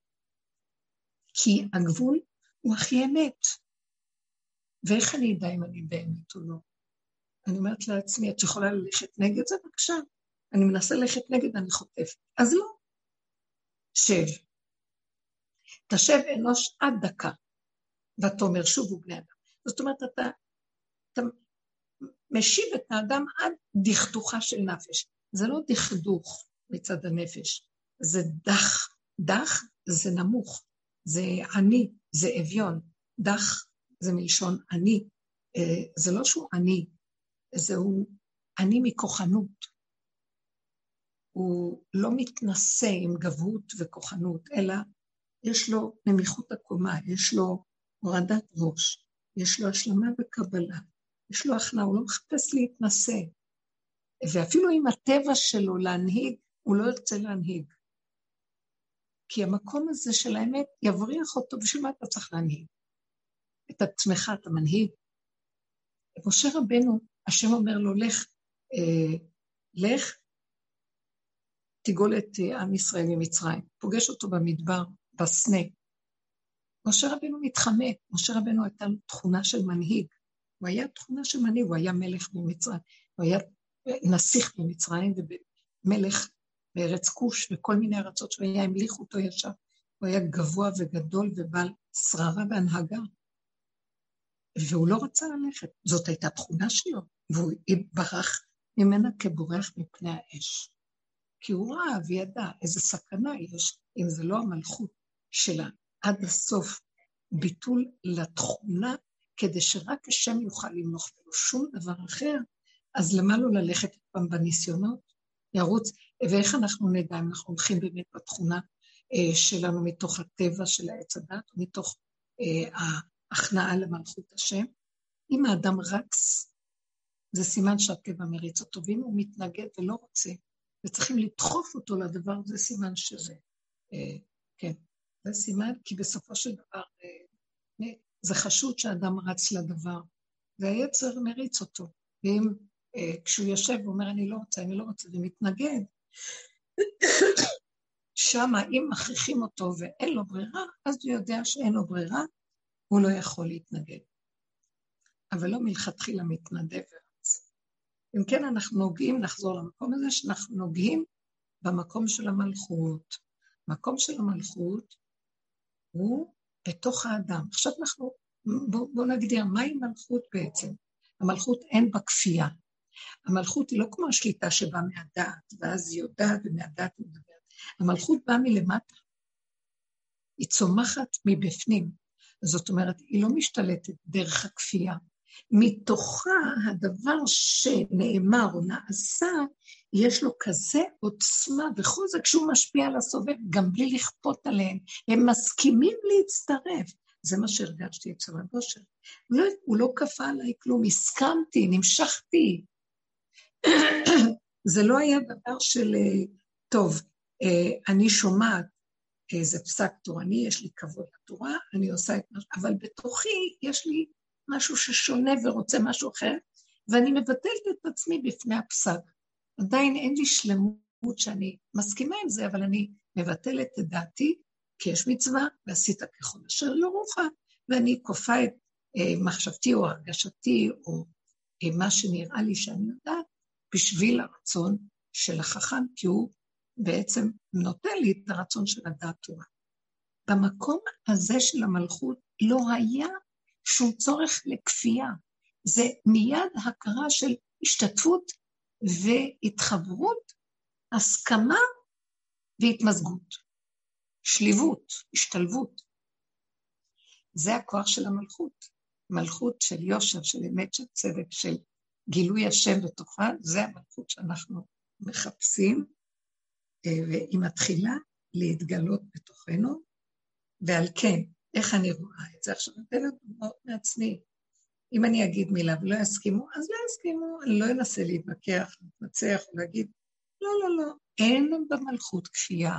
כי הגבול הוא הכי אמת. ואיך אני אדע אם אני באמת או לא? אני אומרת לעצמי, את יכולה ללכת נגד זה? בבקשה. אני מנסה ללכת נגד, אני חוטפת. אז לא. שב. תשב אנוש עד דקה, ותאמר שובו בני אדם. זאת אומרת, אתה, אתה משיב את האדם עד דכדוכה של נפש. זה לא דכדוך מצד הנפש, זה דח. דח זה נמוך, זה עני, זה אביון. דח זה מלשון עני. אה, זה לא שהוא עני, זהו עני מכוחנות. הוא לא מתנשא עם גבהות וכוחנות, אלא יש לו נמיכות הקומה, יש לו הורדת ראש, יש לו השלמה וקבלה, יש לו הכנעה, הוא לא מחפש להתנשא. ואפילו עם הטבע שלו להנהיג, הוא לא ירצה להנהיג. כי המקום הזה של האמת יבריח אותו, בשביל מה אתה צריך להנהיג? את עצמך אתה מנהיג. משה רבנו, השם אומר לו, לך, אה, לך, תגאול את אה, עם ישראל ממצרים. פוגש אותו במדבר, בסנה. משה רבנו מתחמק, משה רבנו הייתה לו תכונה של מנהיג. הוא היה תכונה של מנהיג, הוא היה מלך במצרים, הוא היה נסיך במצרים ומלך בארץ כוש וכל מיני ארצות שהוא היה, המליכו אותו ישר. הוא היה גבוה וגדול ובעל שררה והנהגה. והוא לא רצה ללכת, זאת הייתה תכונה שלו, והוא ברח ממנה כבורח מפני האש. כי הוא ראה וידע איזה סכנה יש, אם זה לא המלכות שלה עד הסוף, ביטול לתכונה, כדי שרק השם יוכל למנוח ולא שום דבר אחר, אז למה לא ללכת פעם בניסיונות? ירוץ, ואיך אנחנו נדע אם אנחנו הולכים באמת בתכונה אה, שלנו מתוך הטבע של העץ הדת, מתוך אה, ההכנעה למלכות השם? אם האדם רץ, זה סימן שהטבע מריץ אותו, ואם הוא מתנגד ולא רוצה, וצריכים לדחוף אותו לדבר, זה סימן שזה, אה, כן, זה סימן, כי בסופו של דבר זה חשוד שאדם רץ לדבר, והיצר מריץ אותו. ואם כשהוא יושב ואומר, אני לא רוצה, אני לא רוצה, ומתנגד, שמה, אם מכריחים אותו ואין לו ברירה, אז הוא יודע שאין לו ברירה, הוא לא יכול להתנגד. אבל לא מלכתחילה מתנדב אם כן, אנחנו נוגעים, נחזור למקום הזה, שאנחנו נוגעים במקום של המלכות. מקום של המלכות הוא בתוך האדם. עכשיו אנחנו, בואו בוא נגדיר, מהי מלכות בעצם? המלכות אין בה כפייה. המלכות היא לא כמו השליטה שבאה מהדעת, ואז היא יודעת ומהדעת היא מדברת. המלכות באה מלמטה. היא צומחת מבפנים. זאת אומרת, היא לא משתלטת דרך הכפייה. מתוכה הדבר שנאמר או נעשה, יש לו כזה עוצמה וחוזק שהוא משפיע על הסובב, גם בלי לכפות עליהם. הם מסכימים להצטרף. זה מה שהרגשתי אצל רב אושר. לא, הוא לא כפה עליי כלום, הסכמתי, נמשכתי. זה לא היה דבר של, אה, טוב, אה, אני שומעת איזה פסק תורני, יש לי כבוד לתורה, אני עושה את מה... אבל בתוכי יש לי משהו ששונה ורוצה משהו אחר, ואני מבטלת את עצמי בפני הפסק. עדיין אין לי שלמות שאני מסכימה עם זה, אבל אני מבטלת את דעתי, כי יש מצווה, ועשית ככל אשר יורוך, ואני כופה את אה, מחשבתי או הרגשתי, או אה, מה שנראה לי שאני יודעת, בשביל הרצון של החכם, כי הוא בעצם נותן לי את הרצון של הדעת תורה. במקום הזה של המלכות לא היה שום צורך לכפייה. זה מיד הכרה של השתתפות והתחברות, הסכמה והתמזגות, שליבות, השתלבות. זה הכוח של המלכות. מלכות של יושר, של אמת, של צדק, של גילוי השם בתוכה, זה המלכות שאנחנו מחפשים, אה, והיא מתחילה להתגלות בתוכנו, ועל כן, איך אני רואה את זה? עכשיו, אני אתן דוגמאות מעצמי. אם אני אגיד מילה ולא יסכימו, אז לא יסכימו, אני לא אנסה להתווכח, להתנצח ולהגיד, לא, לא, לא, אין במלכות כפייה,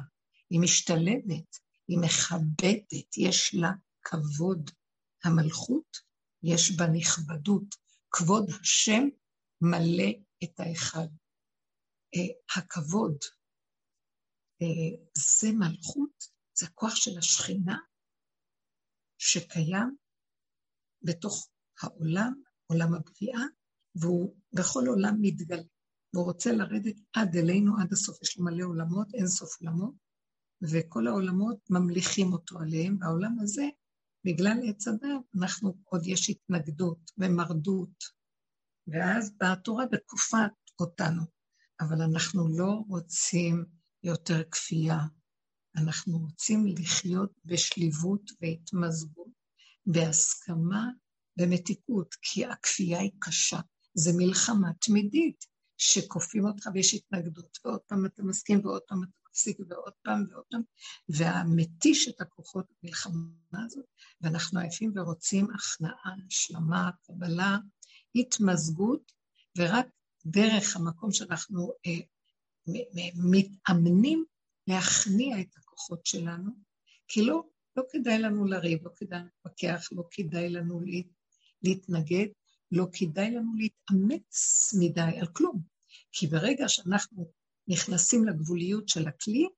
היא משתלבת, היא מכבדת, יש לה כבוד. המלכות, יש בה נכבדות. כבוד השם מלא את האחד. Uh, הכבוד, uh, זה מלכות, זה הכוח של השכינה שקיים בתוך העולם, עולם הבריאה, והוא בכל עולם מתגלה. והוא רוצה לרדת עד אלינו, עד הסוף. יש לו מלא עולמות, אין סוף עולמות, וכל העולמות ממליכים אותו עליהם, והעולם הזה, בגלל עץ הדת, אנחנו, עוד יש התנגדות ומרדות, ואז באה התורה וכופת אותנו. אבל אנחנו לא רוצים יותר כפייה, אנחנו רוצים לחיות בשליבות והתמזגות, בהסכמה ומתיקות, כי הכפייה היא קשה. זה מלחמה תמידית, שכופים אותך ויש התנגדות, ועוד פעם אתה מסכים ועוד פעם אתה מפסיק ועוד פעם ועוד פעם, והמתיש את הכוחות במלחמה הזאת, ואנחנו עייפים ורוצים הכנעה, השלמה, קבלה, התמזגות, ורק דרך המקום שאנחנו אה, מתאמנים להכניע את הכוחות שלנו, כי לא, לא כדאי לנו לריב, לא כדאי לנו להתווכח, לא כדאי לנו להתנגד, לא כדאי לנו להתאמץ מדי על כלום. כי ברגע שאנחנו נכנסים לגבוליות של הכלי,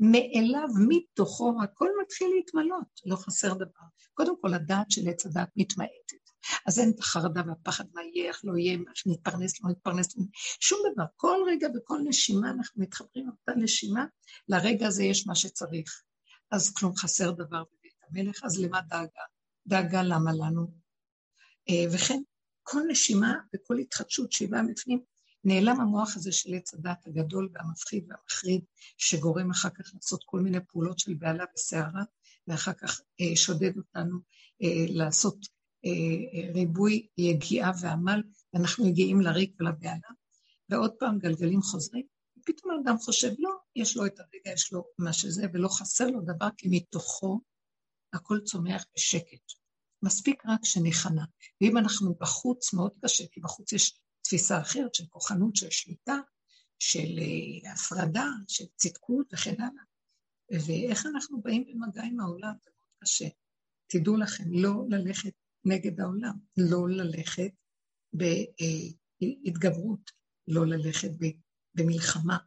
מאליו, מתוכו, הכל מתחיל להתמלות, לא חסר דבר. קודם כל, הדעת של עץ הדעת מתמעטת. אז אין את החרדה והפחד מה יהיה, איך לא יהיה, איך נתפרנס, לא נתפרנס, שום דבר. כל רגע בכל נשימה אנחנו מתחברים לאותה נשימה, לרגע הזה יש מה שצריך. אז כלום חסר דבר בבית המלך, אז למה דאגה? דאגה למה לנו? אה, וכן, כל נשימה וכל התחדשות שהיא באה בפנים, נעלם המוח הזה של עץ הדת הגדול והמפחיד והמחריד, שגורם אחר כך לעשות כל מיני פעולות של בהלה וסערה, ואחר כך אה, שודד אותנו אה, לעשות ריבוי יגיעה ועמל, ואנחנו מגיעים לריק ולבהלה, ועוד פעם גלגלים חוזרים, ופתאום האדם חושב, לא, יש לו את הרגע, יש לו מה שזה, ולא חסר לו דבר, כי מתוכו הכל צומח בשקט. מספיק רק שניכנע. ואם אנחנו בחוץ, מאוד קשה, כי בחוץ יש תפיסה אחרת של כוחנות, של שליטה, של uh, הפרדה, של צדקות וכן הלאה. ואיך אנחנו באים במגע עם העולם, זה מאוד קשה. תדעו לכם, לא ללכת נגד העולם, לא ללכת בהתגברות, לא ללכת במלחמה,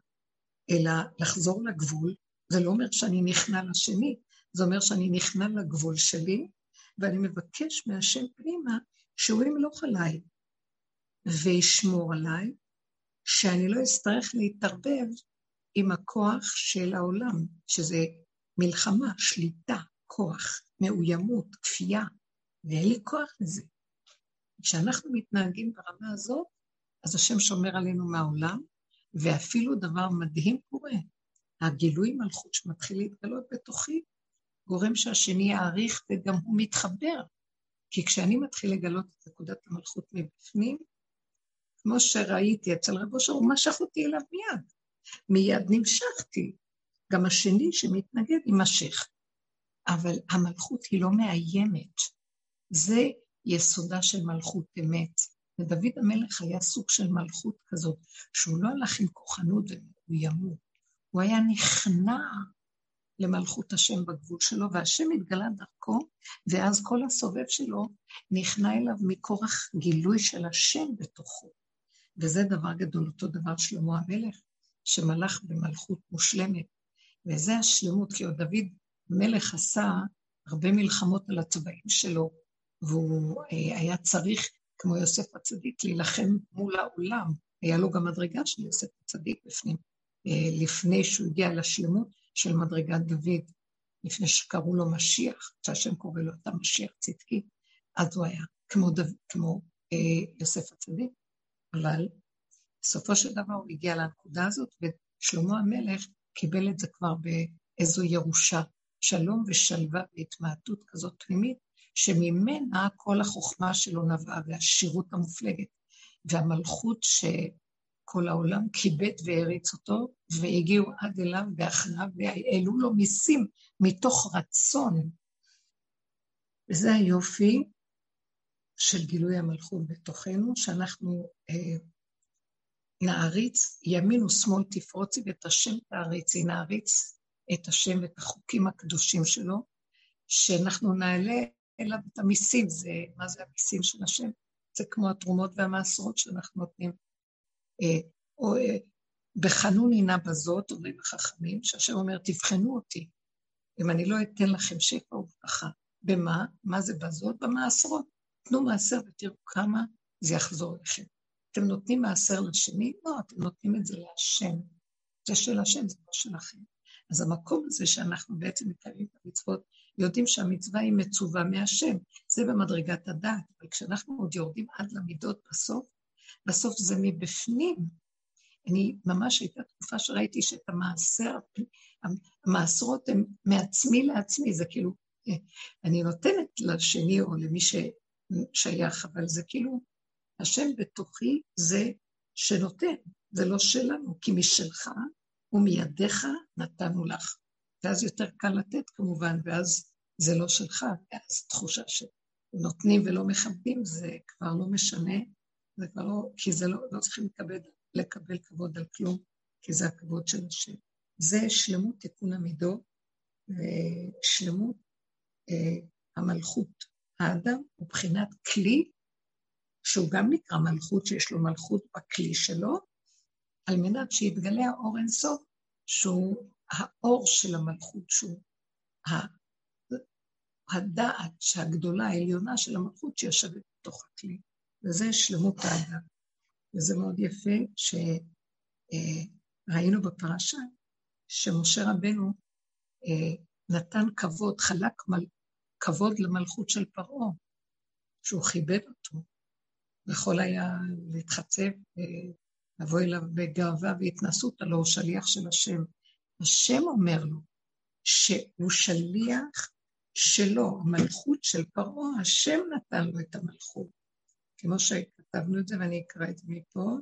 אלא לחזור לגבול. זה לא אומר שאני נכנע לשני, זה אומר שאני נכנע לגבול שלי, ואני מבקש מהשם פנימה שהוא ימלוך עליי וישמור עליי, שאני לא אצטרך להתערבב עם הכוח של העולם, שזה מלחמה, שליטה, כוח, מאוימות, כפייה, ואין לי כוח לזה. כשאנחנו מתנהגים ברמה הזאת, אז השם שומר עלינו מהעולם, ואפילו דבר מדהים קורה. הגילוי מלכות שמתחיל להתגלות בתוכי, גורם שהשני יעריך וגם הוא מתחבר. כי כשאני מתחיל לגלות את נקודת המלכות מבפנים, כמו שראיתי אצל רב אושר, הוא משך אותי אליו מיד. מיד נמשכתי. גם השני שמתנגד יימשך. אבל המלכות היא לא מאיימת. זה יסודה של מלכות אמת. ודוד המלך היה סוג של מלכות כזאת, שהוא לא הלך עם כוחנות ומאוימות, הוא היה נכנע למלכות השם בגבול שלו, והשם התגלה דרכו, ואז כל הסובב שלו נכנע אליו מכורח גילוי של השם בתוכו. וזה דבר גדול, אותו דבר שלמה המלך, שמלך במלכות מושלמת. וזה השלמות, כי עוד דוד מלך עשה הרבה מלחמות על הצבעים שלו, והוא אה, היה צריך, כמו יוסף הצדיק, להילחם מול העולם. היה לו גם מדרגה של יוסף הצדיק בפנים, אה, לפני שהוא הגיע לשלמות של מדרגת דוד, לפני שקראו לו משיח, שהשם קורא לו אתה משיח צדקי, אז הוא היה כמו, דו, כמו אה, יוסף הצדיק, אבל בסופו של דבר הוא הגיע לנקודה הזאת, ושלמה המלך קיבל את זה כבר באיזו ירושה, שלום ושלווה והתמעטות כזאת פנימית, שממנה כל החוכמה שלו נבעה, והשירות המופלגת, והמלכות שכל העולם כיבד והריץ אותו, והגיעו עד אליו בהכנעה, והעלו לו מיסים מתוך רצון. וזה היופי של גילוי המלכות בתוכנו, שאנחנו אה, נעריץ, ימין ושמאל תפרוצי ואת השם תעריצי, נעריץ את השם ואת החוקים הקדושים שלו, שאנחנו נעלה אליו את המיסים, זה, מה זה המיסים של השם? זה כמו התרומות והמעשרות שאנחנו נותנים. אה, או אה, בחנוני נא בזאת, אומרים החכמים, שהשם אומר, תבחנו אותי, אם אני לא אתן לכם שפע וברכה. במה? מה זה בזאת? במעשרות. תנו מעשר ותראו כמה זה יחזור לכם. אתם נותנים מעשר לשני? לא, אתם נותנים את זה להשם. זה של השם, זה לא שלכם. אז המקום הזה שאנחנו בעצם מקיימים את המצוות, יודעים שהמצווה היא מצווה מהשם. זה במדרגת הדעת, אבל כשאנחנו עוד יורדים עד למידות בסוף, בסוף זה מבפנים. אני, ממש הייתה תקופה שראיתי שאת המעשר, המעשרות הן מעצמי לעצמי, זה כאילו, אני נותנת לשני או למי ששייך, אבל זה כאילו, השם בתוכי זה שנותן, זה לא שלנו, כי משלך ומידיך נתנו לך. ואז יותר קל לתת כמובן, ואז זה לא שלך, ואז תחושה שנותנים ולא מכבדים, זה כבר לא משנה, זה כבר לא, כי זה לא, לא צריכים לקבל, לקבל כבוד על כלום, כי זה הכבוד של השם. זה שלמות תיקון המידות ושלמות אה, המלכות. האדם הוא בחינת כלי, שהוא גם נקרא מלכות, שיש לו מלכות בכלי שלו, על מנת שיתגלה האור אינסוף, שהוא האור של המלכות, שהוא הדעת שהגדולה, העליונה של המלכות שיושבת בתוך הכלי. וזה שלמות האדם. וזה מאוד יפה שראינו בפרשה שמשה רבנו אה, נתן כבוד, חלק מל... כבוד למלכות של פרעה, שהוא כיבד אותו, יכול היה להתחצב אה, לבוא אליו בגאווה והתנסות, הלא הוא שליח של השם. השם אומר לו שהוא שליח שלו, המלכות של פרעה, השם נתן לו את המלכות. כמו שכתבנו את זה, ואני אקרא את זה מפה.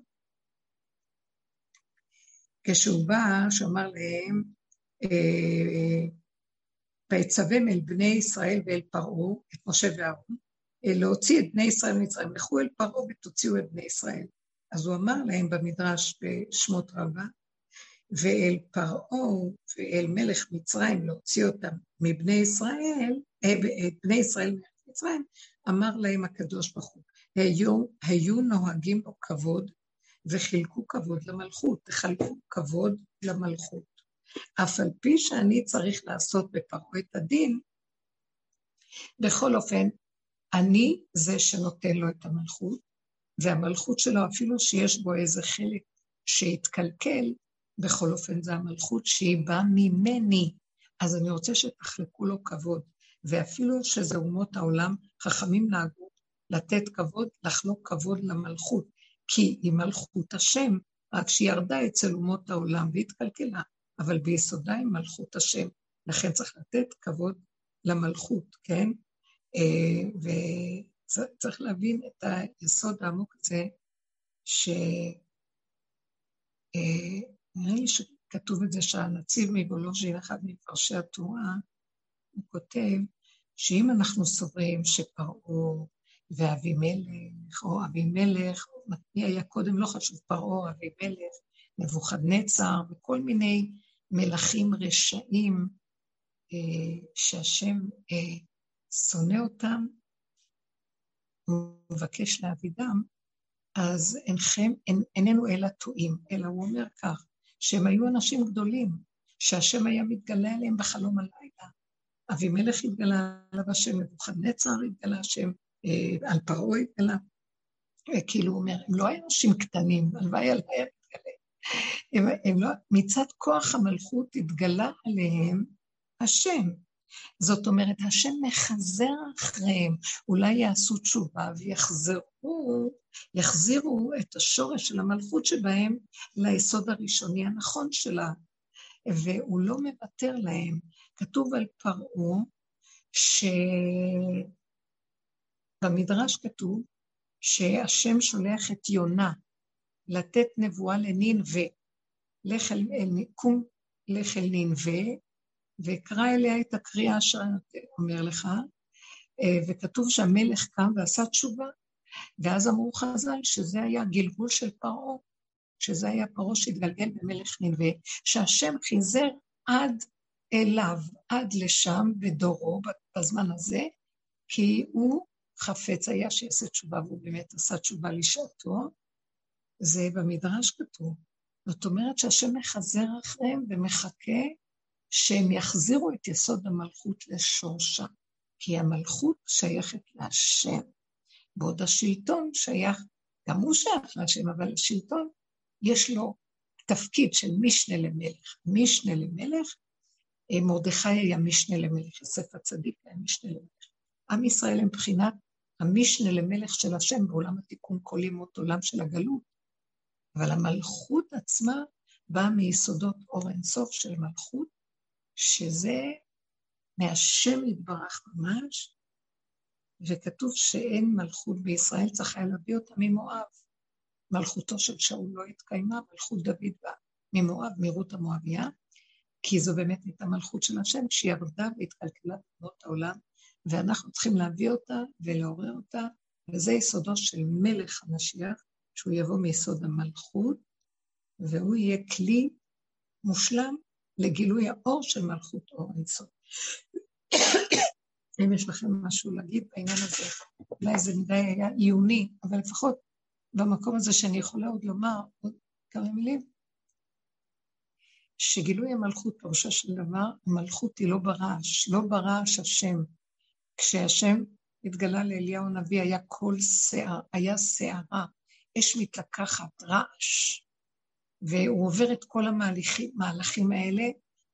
כשהוא בא, שאמר להם, אה, ויצווים אל בני ישראל ואל פרעה, את משה ואהרון, אה, להוציא את בני ישראל ממצרים, לכו אל פרעה ותוציאו את בני ישראל. אז הוא אמר להם במדרש בשמות רבה, ואל פרעה ואל מלך מצרים להוציא אותם מבני ישראל, אה, את בני ישראל מארץ מצרים, אמר להם הקדוש ברוך הוא, היו, היו נוהגים בו כבוד וחילקו כבוד למלכות, תחלקו כבוד למלכות. אף על פי שאני צריך לעשות בפרעה את הדין, בכל אופן, אני זה שנותן לו את המלכות, והמלכות שלו, אפילו שיש בו איזה חלק שהתקלקל, בכל אופן זה המלכות שהיא באה ממני. אז אני רוצה שתחלקו לו כבוד. ואפילו שזה אומות העולם, חכמים נהגו לתת כבוד, לחלוק כבוד למלכות. כי היא מלכות השם, רק שהיא ירדה אצל אומות העולם והתקלקלה, אבל ביסודה היא מלכות השם. לכן צריך לתת כבוד למלכות, כן? אה, וצריך להבין את היסוד העמוק הזה, שנראה אה, לי שכתוב את זה שהנציב מבולוז'ין, אחד מפרשי התורה, הוא כותב שאם אנחנו סוברים שפרעה ואבימלך, או אבימלך, מי היה קודם, לא חשוב, פרעה, אבימלך, נבוכדנצר, וכל מיני מלכים רשעים אה, שהשם אה, שונא אותם, הוא מבקש להבידם, אז אינכם, אין, איננו אלא טועים, אלא הוא אומר כך, שהם היו אנשים גדולים, שהשם היה מתגלה עליהם בחלום הלילה. אבימלך התגלה עליו השם, נבוכדנצר התגלה השם, אה, על פרעה התגלה. כאילו הוא אומר, הם לא היו אנשים קטנים, הלוואי עליהם מתגלה. הם, הם לא, מצד כוח המלכות התגלה עליהם השם. זאת אומרת, השם מחזר אחריהם, אולי יעשו תשובה ויחזרו, יחזירו את השורש של המלכות שבהם ליסוד הראשוני הנכון שלה, והוא לא מוותר להם. כתוב על פרעה, שבמדרש כתוב שהשם שולח את יונה לתת נבואה לנינווה, לך אל, קום לך אל נינווה, ואקרא אליה את הקריאה אשר אומר לך, אה, וכתוב שהמלך קם ועשה תשובה, ואז אמרו חז"ל שזה היה גלגול של פרעה, שזה היה פרעה שהתגלגל במלך נינווה, שהשם חיזר עד אליו, עד לשם בדורו, בזמן הזה, כי הוא חפץ היה שיעשה תשובה, והוא באמת עשה תשובה לשעתו, זה במדרש כתוב. זאת אומרת שהשם מחזר אחריהם ומחכה שהם יחזירו את יסוד המלכות לשורשה, כי המלכות שייכת להשם, בעוד השלטון שייך, גם הוא שייך להשם, אבל השלטון יש לו תפקיד של משנה למלך. משנה למלך, אה, מרדכי היה משנה למלך, יוסף הצדיק היה משנה למלך. עם ישראל הם מבחינת המשנה למלך של השם בעולם התיקון כל ימות עולם של הגלות, אבל המלכות עצמה באה מיסודות אור אינסוף של מלכות, שזה מהשם יתברך ממש, וכתוב שאין מלכות בישראל, צריך היה להביא אותה ממואב. מלכותו של שאול לא התקיימה, מלכות דוד באה ממואב, מרות המואביה, כי זו באמת הייתה מלכות של השם, שירדה והתקלקלה בנות העולם, ואנחנו צריכים להביא אותה ולעורר אותה, וזה יסודו של מלך המשיח, שהוא יבוא מיסוד המלכות, והוא יהיה כלי מושלם לגילוי האור של מלכות אור היסוד. אם יש לכם משהו להגיד בעניין הזה, אולי זה מדי היה עיוני, אבל לפחות במקום הזה שאני יכולה עוד לומר עוד כמה מילים, שגילוי המלכות, פירושו של דבר, המלכות היא לא ברעש, לא ברעש השם. כשהשם התגלה לאליהו הנביא היה קול סער, היה סערה, אש מתלקחת, רעש. והוא עובר את כל המהלכים האלה,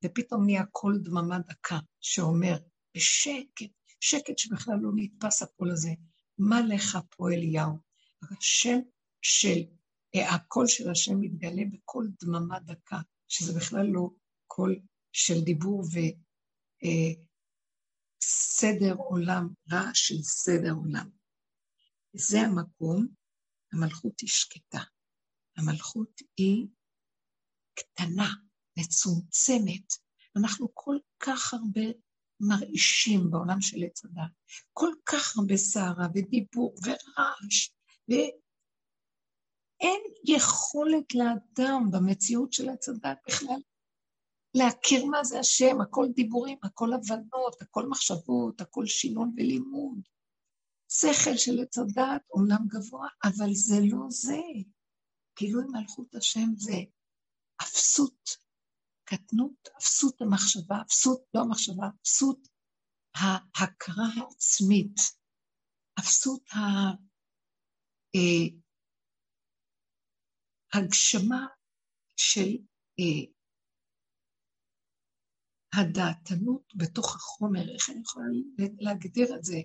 ופתאום נהיה קול דממה דקה, שאומר, בשקט, שקט שבכלל לא נתפס הקול הזה, מה לך פה אליהו? השם של, אה, הקול של השם מתגלה בקול דממה דקה, שזה בכלל לא קול של דיבור וסדר אה, עולם, רעש של סדר עולם. זה המקום, המלכות היא שקטה. המלכות היא קטנה, מצומצמת. אנחנו כל כך הרבה מרעישים בעולם של עץ הדת, כל כך הרבה סערה ודיבור ורעש, ואין יכולת לאדם במציאות של עץ הדת בכלל להכיר מה זה השם, הכל דיבורים, הכל הבנות, הכל מחשבות, הכל שינון ולימוד. שכל של עץ הדת אומנם גבוה, אבל זה לא זה. גילוי מלכות השם זה אפסות, קטנות, אפסות המחשבה, אפסות, לא המחשבה, אפסות ההכרה העצמית, אפסות ההגשמה אה, של אה, הדעתנות בתוך החומר, איך אני יכולה להגדיר את זה?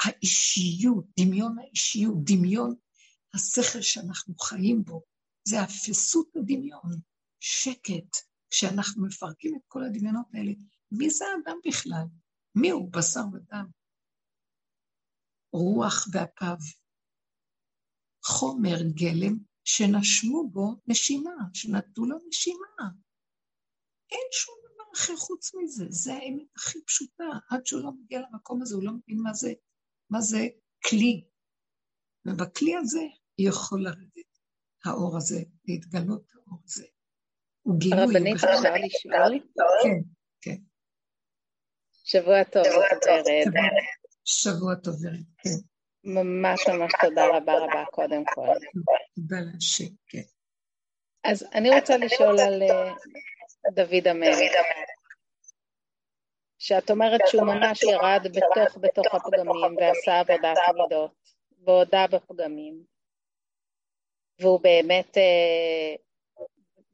האישיות, דמיון האישיות, דמיון השכל שאנחנו חיים בו, זה אפסות הדמיון, שקט, כשאנחנו מפרקים את כל הדמיונות האלה. מי זה האדם בכלל? מי הוא בשר ודם? רוח ואפיו, חומר גלם שנשמו בו נשימה, שנתנו לו נשימה. אין שום דבר אחר חוץ מזה, זה האמת הכי פשוטה. עד שהוא לא מגיע למקום הזה, הוא לא מבין מה זה, מה זה כלי, ובכלי הזה יכול לרדת האור הזה, להתגלות האור הזה.
הוא גילוי. הרבנית, אפשר לשאול?
כן, כן.
שבוע טוב, ורד.
שבוע טוב, ורד, כן.
ממש ממש תודה רבה רבה קודם כל.
תודה להשם, כן.
אז אני רוצה לשאול על אה, דוד המלך. שאת אומרת שהוא ממש ירד בתוך בתוך הפגמים ועשה עבודת עבודות והודה בפגמים והוא באמת אה,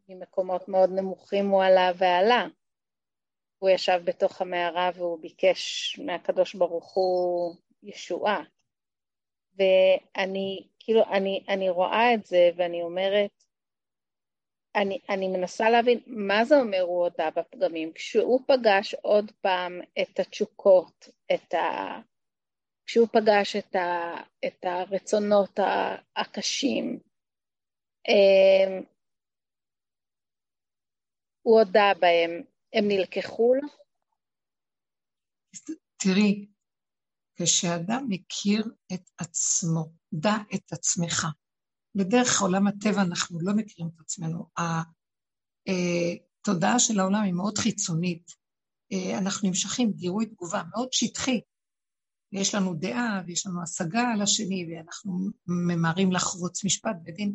ממקומות מאוד נמוכים הוא עלה ועלה הוא ישב בתוך המערה והוא ביקש מהקדוש ברוך הוא ישועה ואני כאילו אני, אני רואה את זה ואני אומרת אני, אני מנסה להבין מה זה אומר הוא הודה בפגמים. כשהוא פגש עוד פעם את התשוקות, את ה... כשהוא פגש את, ה... את הרצונות הקשים, הוא הודה בהם, הם נלקחו לו?
תראי, כשאדם מכיר את עצמו, דע את עצמך, בדרך עולם הטבע אנחנו לא מכירים את עצמנו. התודעה של העולם היא מאוד חיצונית. אה, אנחנו נמשכים גירוי תגובה מאוד שטחי. יש לנו דעה ויש לנו השגה על השני ואנחנו ממהרים לחרוץ משפט בדין.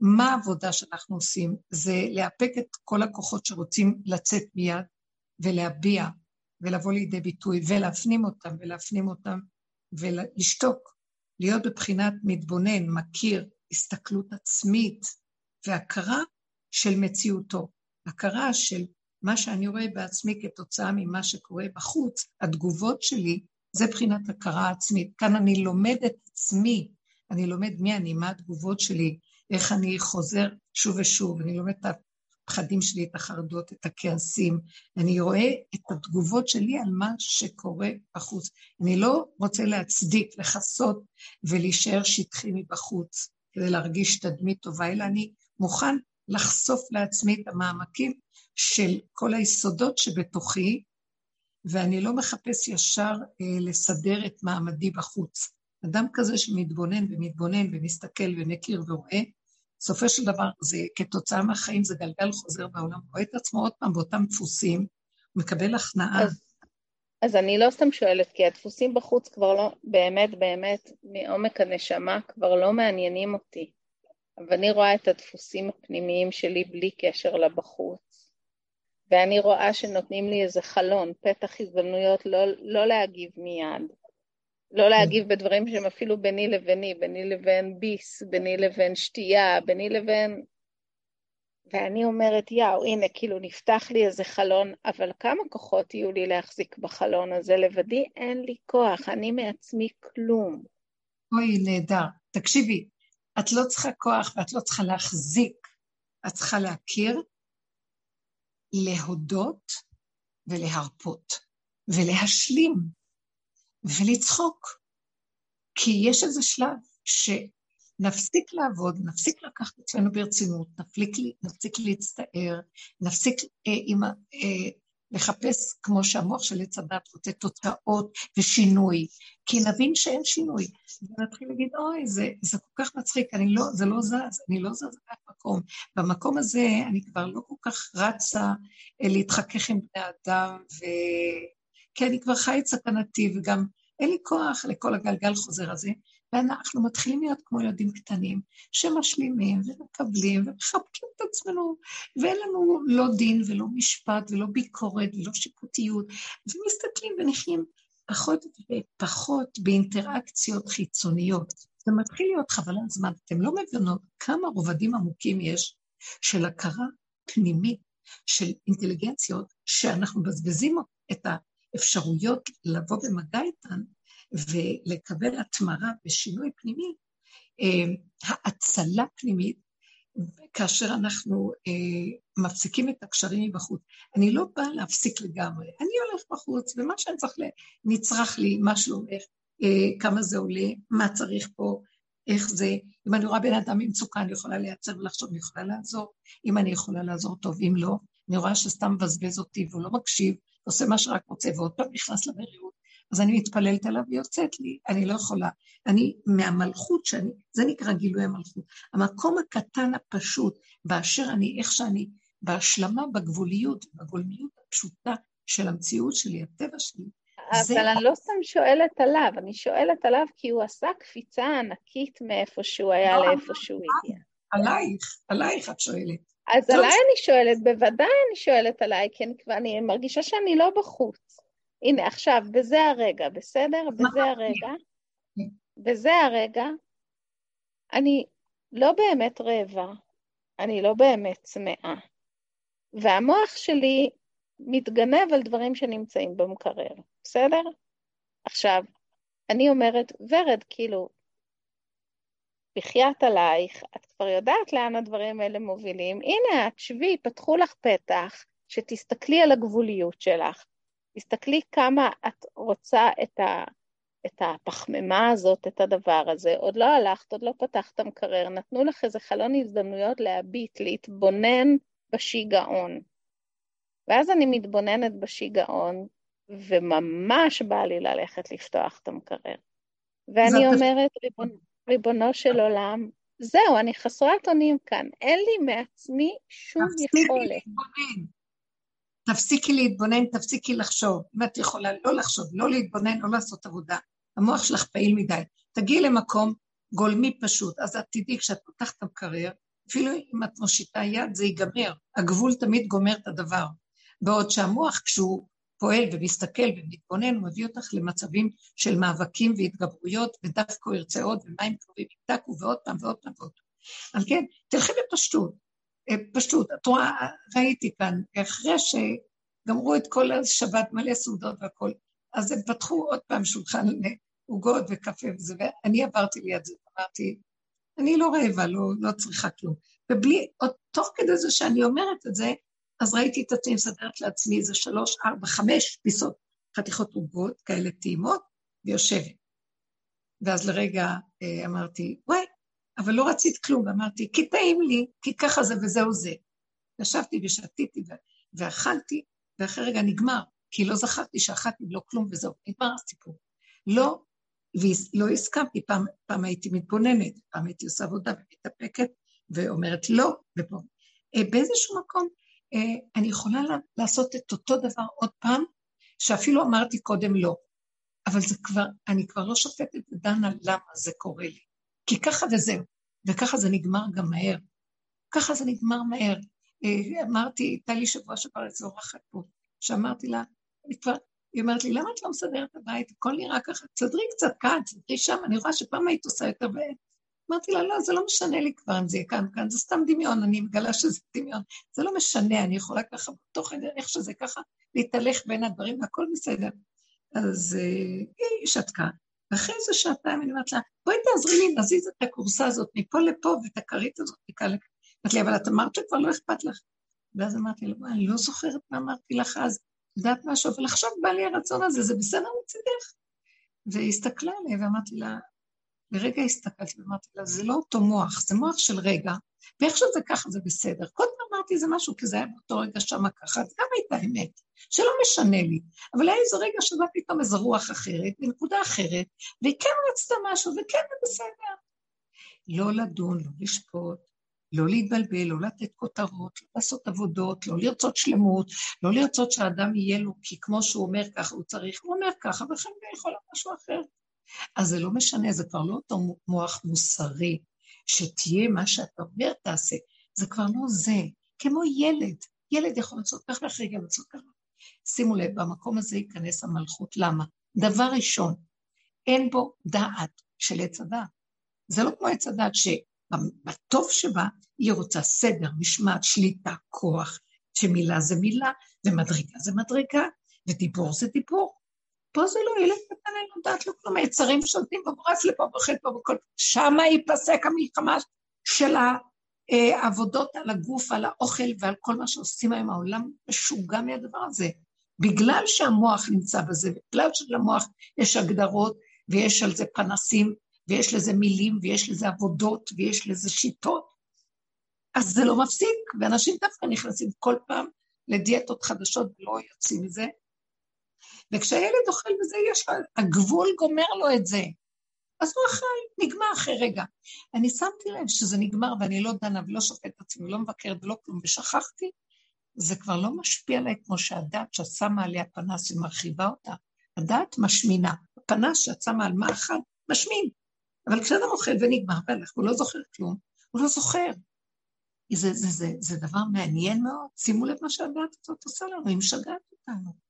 מה העבודה שאנחנו עושים? זה לאפק את כל הכוחות שרוצים לצאת מיד ולהביע ולבוא לידי ביטוי ולהפנים אותם ולהפנים אותם ולשתוק, להיות בבחינת מתבונן, מכיר, הסתכלות עצמית והכרה של מציאותו, הכרה של מה שאני רואה בעצמי כתוצאה ממה שקורה בחוץ, התגובות שלי, זה בחינת הכרה עצמית. כאן אני לומד את עצמי, אני לומד מי אני, מה התגובות שלי, איך אני חוזר שוב ושוב, אני לומד את הפחדים שלי, את החרדות, את הכעסים, אני רואה את התגובות שלי על מה שקורה בחוץ. אני לא רוצה להצדיק, לכסות ולהישאר שטחי מבחוץ. כדי להרגיש תדמית טובה, אלא אני מוכן לחשוף לעצמי את המעמקים של כל היסודות שבתוכי, ואני לא מחפש ישר אה, לסדר את מעמדי בחוץ. אדם כזה שמתבונן ומתבונן ומסתכל ומכיר ורואה, בסופו של דבר זה כתוצאה מהחיים, זה גלגל חוזר בעולם, רואה את עצמו עוד פעם באותם דפוסים, מקבל הכנעה.
אז, אז אני לא סתם שואלת, כי הדפוסים בחוץ כבר לא, באמת, באמת, מעומק הנשמה, כבר לא מעניינים אותי. אבל אני רואה את הדפוסים הפנימיים שלי בלי קשר לבחוץ. ואני רואה שנותנים לי איזה חלון, פתח הזדמנויות לא, לא להגיב מיד. לא להגיב בדברים שהם אפילו ביני לביני, ביני לבין ביס, ביני לבין שתייה, ביני לבין ואני אומרת, יאו, הנה, כאילו נפתח לי איזה חלון, אבל כמה כוחות יהיו לי להחזיק בחלון הזה? לבדי אין לי כוח, אני מעצמי כלום.
אוי, נהדר. תקשיבי, את לא צריכה כוח ואת לא צריכה להחזיק, את צריכה להכיר, להודות ולהרפות, ולהשלים, ולצחוק. כי יש איזה שלב ש... נפסיק לעבוד, נפסיק לקחת את עצמנו ברצינות, נפסיק, נפסיק להצטער, נפסיק אה, עם, אה, לחפש, כמו שהמוח של עץ הדת רוצה, תוצאות ושינוי, כי נבין שאין שינוי. ונתחיל להגיד, אוי, זה, זה כל כך מצחיק, אני לא, זה לא זז, אני לא זז במקום. במקום הזה אני כבר לא כל כך רצה אה, להתחכך עם בני אדם, ו... כי אני כבר חי את סכנתי, וגם אין לי כוח לכל הגלגל חוזר הזה, ואנחנו מתחילים להיות כמו ילדים קטנים, שמשלימים ומקבלים ומחבקים את עצמנו, ואין לנו לא דין ולא משפט ולא ביקורת ולא שיפוטיות, ומסתכלים ונחיים פחות ופחות באינטראקציות חיצוניות. זה מתחיל להיות חבלת זמן. אתם לא מבינות כמה רובדים עמוקים יש של הכרה פנימית, של אינטליגנציות, שאנחנו מבזבזים את האפשרויות לבוא במגע איתן ולקבל התמרה ושינוי פנימי, אה, האצלה פנימית, כאשר אנחנו אה, מפסיקים את הקשרים מבחוץ. אני לא באה להפסיק לגמרי, אני הולך בחוץ, ומה שאני צריך, נצרך לי, מה שלומך, אה, כמה זה עולה, מה צריך פה, איך זה, אם אני רואה בן אדם במצוקה, אני יכולה לייצר ולחשוב, אני יכולה לעזור, אם אני יכולה לעזור טוב, אם לא, אני רואה שסתם מבזבז אותי והוא לא מקשיב, עושה מה שרק רוצה, ועוד פעם נכנס למרירות, אז אני מתפללת עליו ויוצאת לי, אני לא יכולה. אני, מהמלכות שאני, זה נקרא גילוי המלכות. המקום הקטן הפשוט, באשר אני, איך שאני, בהשלמה, בגבוליות, בגולמיות הפשוטה של המציאות שלי, הטבע שלי.
אבל זה... אני לא סתם שואלת עליו, אני שואלת עליו כי הוא עשה קפיצה ענקית מאיפה שהוא היה לא, לאיפה שהוא הגיע.
עלייך, עלייך את שואלת.
אז עליי אני שואלת, בוודאי אני שואלת עליי, כי אני, אני מרגישה שאני לא בחוץ. הנה, עכשיו, בזה הרגע, בסדר? בזה הרגע, בזה הרגע, אני לא באמת רעבה, אני לא באמת צמאה. והמוח שלי מתגנב על דברים שנמצאים במקרר, בסדר? עכשיו, אני אומרת, ורד, כאילו, בחייאת עלייך, את כבר יודעת לאן הדברים האלה מובילים, הנה את, שבי, פתחו לך פתח, שתסתכלי על הגבוליות שלך, תסתכלי כמה את רוצה את, ה, את הפחמימה הזאת, את הדבר הזה, עוד לא הלכת, עוד לא פתחת את המקרר, נתנו לך איזה חלון הזדמנויות להביט, להתבונן בשיגעון. ואז אני מתבוננת בשיגעון, וממש בא לי ללכת לפתוח את המקרר. ואני אומרת, ריבונו, ריבונו של עולם, זהו, אני חסרת אונים כאן, אין לי מעצמי שום יכולת. להתבונן.
תפסיקי להתבונן, תפסיקי לחשוב. אם את יכולה לא לחשוב, לא להתבונן, לא לעשות עבודה, המוח שלך פעיל מדי. תגיעי למקום גולמי פשוט, אז את תדעי, כשאת פותחת את המקרר, אפילו אם את מושיטה יד, זה ייגמר. הגבול תמיד גומר את הדבר. בעוד שהמוח, כשהוא פועל ומסתכל ומתבונן, הוא מביא אותך למצבים של מאבקים והתגברויות, ודווקא הוא ירצה עוד, ומים קרובים יפתקו, ועוד פעם ועוד פעם ועוד פעם. על כן, תלכי בפשטות. אה, פשוט, את רואה, ראיתי כאן, אחרי שגמרו את כל השבת מלא סעודות והכול, אז הם פתחו עוד פעם שולחן לעוגות וקפה וזה, ואני עברתי ליד זה, אמרתי, אני לא רעבה, לא, לא צריכה כלום. ובלי, עוד תוך כדי זה שאני אומרת את זה, אז ראיתי את עצמי מסדרת לעצמי איזה שלוש, ארבע, חמש פיסות, חתיכות עוגות, כאלה טעימות, ויושבת. ואז לרגע אה, אמרתי, וואי, אבל לא רצית כלום, ואמרתי, כי טעים לי, כי ככה זה וזהו זה. ישבתי ושתיתי ואכלתי, ואחרי רגע נגמר, כי לא זכרתי שאכלתי ולא כלום וזהו, נגמר הסיפור. לא, ולא הסכמתי, פעם, פעם הייתי מתבוננת, פעם הייתי עושה עבודה ומתאפקת, ואומרת לא, ופה. אה, באיזשהו מקום אני יכולה לעשות את אותו דבר עוד פעם, שאפילו אמרתי קודם לא, אבל זה כבר, אני כבר לא שופטת ודנה למה זה קורה לי. כי ככה וזהו, וככה זה נגמר גם מהר. ככה זה נגמר מהר. אה, אמרתי, הייתה לי שבוע שעבר איזו אורחת פה, שאמרתי לה, אני כבר, היא אומרת לי, למה את לא מסדרת את הבית? הכל נראה ככה, תסדרי קצת כאן, תסדרי שם, אני רואה שפעם היית עושה יותר אמרתי לה, לא, זה לא משנה לי כבר אם זה יהיה כאן כאן, זה סתם דמיון, אני מגלה שזה דמיון. זה לא משנה, אני יכולה ככה, בתוך איך שזה ככה, להתהלך בין הדברים, והכל בסדר. אז uh, היא שתקה. ואחרי איזה שעתיים אני אומרת לה, בואי תעזרי לי, נזיז את הכורסה הזאת מפה לפה, ואת הכרית הזאת מכאן לכאן. אמרתי לי, אבל את אמרת שכבר לא אכפת לך. ואז אמרתי לה, אני לא זוכרת מה אמרתי לך אז, יודעת משהו, אבל עכשיו בא לי הרצון הזה, זה בסדר מצידך. והיא הסתכלה עליה ואמרתי לה, לרגע הסתכלתי ואמרתי לה, זה לא אותו מוח, זה מוח של רגע, ואיך שזה ככה זה בסדר. קודם אמרתי זה משהו, כי זה היה באותו רגע שמה ככה, אז גם הייתה אמת, שלא משנה לי. אבל היה איזה רגע שבא פתאום איזו רוח אחרת, בנקודה אחרת, והיא כן רצתה משהו, וכן זה בסדר. לא לדון, לא לשפוט, לא להתבלבל, לא לתת כותרות, לא לעשות עבודות, לא לרצות שלמות, לא לרצות שהאדם יהיה לו, כי כמו שהוא אומר ככה הוא צריך, הוא אומר ככה, וכן יכול להיות משהו אחר. אז זה לא משנה, זה כבר לא אותו מוח מוסרי, שתהיה מה שאתה אומר תעשה, זה כבר לא זה, כמו ילד, ילד יכול לעשות כך ואחרי גם לעשות ככה. שימו לב, במקום הזה ייכנס המלכות, למה? דבר ראשון, אין בו דעת של עץ הדעת. זה לא כמו עץ הדעת שבטוב שבה היא רוצה סדר, משמעת, שליטה, כוח, שמילה זה מילה, ומדרגה זה מדרגה, ודיבור זה דיבור. פה זה לא, ילד קטן אין לו דעת, לא כלום, היצרים שולטים בגורף לפה וחלק פה וכל... שמה ייפסק המלחמה של העבודות על הגוף, על האוכל ועל כל מה שעושים היום, העולם משוגע מהדבר הזה. בגלל שהמוח נמצא בזה, בגלל שלמוח יש הגדרות ויש על זה פנסים ויש לזה מילים ויש לזה עבודות ויש לזה שיטות, אז זה לא מפסיק, ואנשים דווקא נכנסים כל פעם לדיאטות חדשות ולא יוצאים מזה, וכשהילד אוכל וזה, יש הגבול גומר לו את זה. אז הוא אכל, נגמר אחרי רגע. אני שמתי לב שזה נגמר ואני לא דנה ולא שופטת את עצמי, לא מבקרת ולא כלום, ושכחתי, זה כבר לא משפיע עליי כמו שהדעת שמה עליה פנס ומרחיבה אותה. הדעת משמינה, הפנס שאת שמה על מאכל, משמין. אבל כשאדם אוכל ונגמר והלך, הוא לא זוכר כלום, הוא לא זוכר. זה, זה, זה, זה דבר מעניין מאוד. שימו לב מה שהדעת הזאת עושה לנו, היא משגעת אותנו.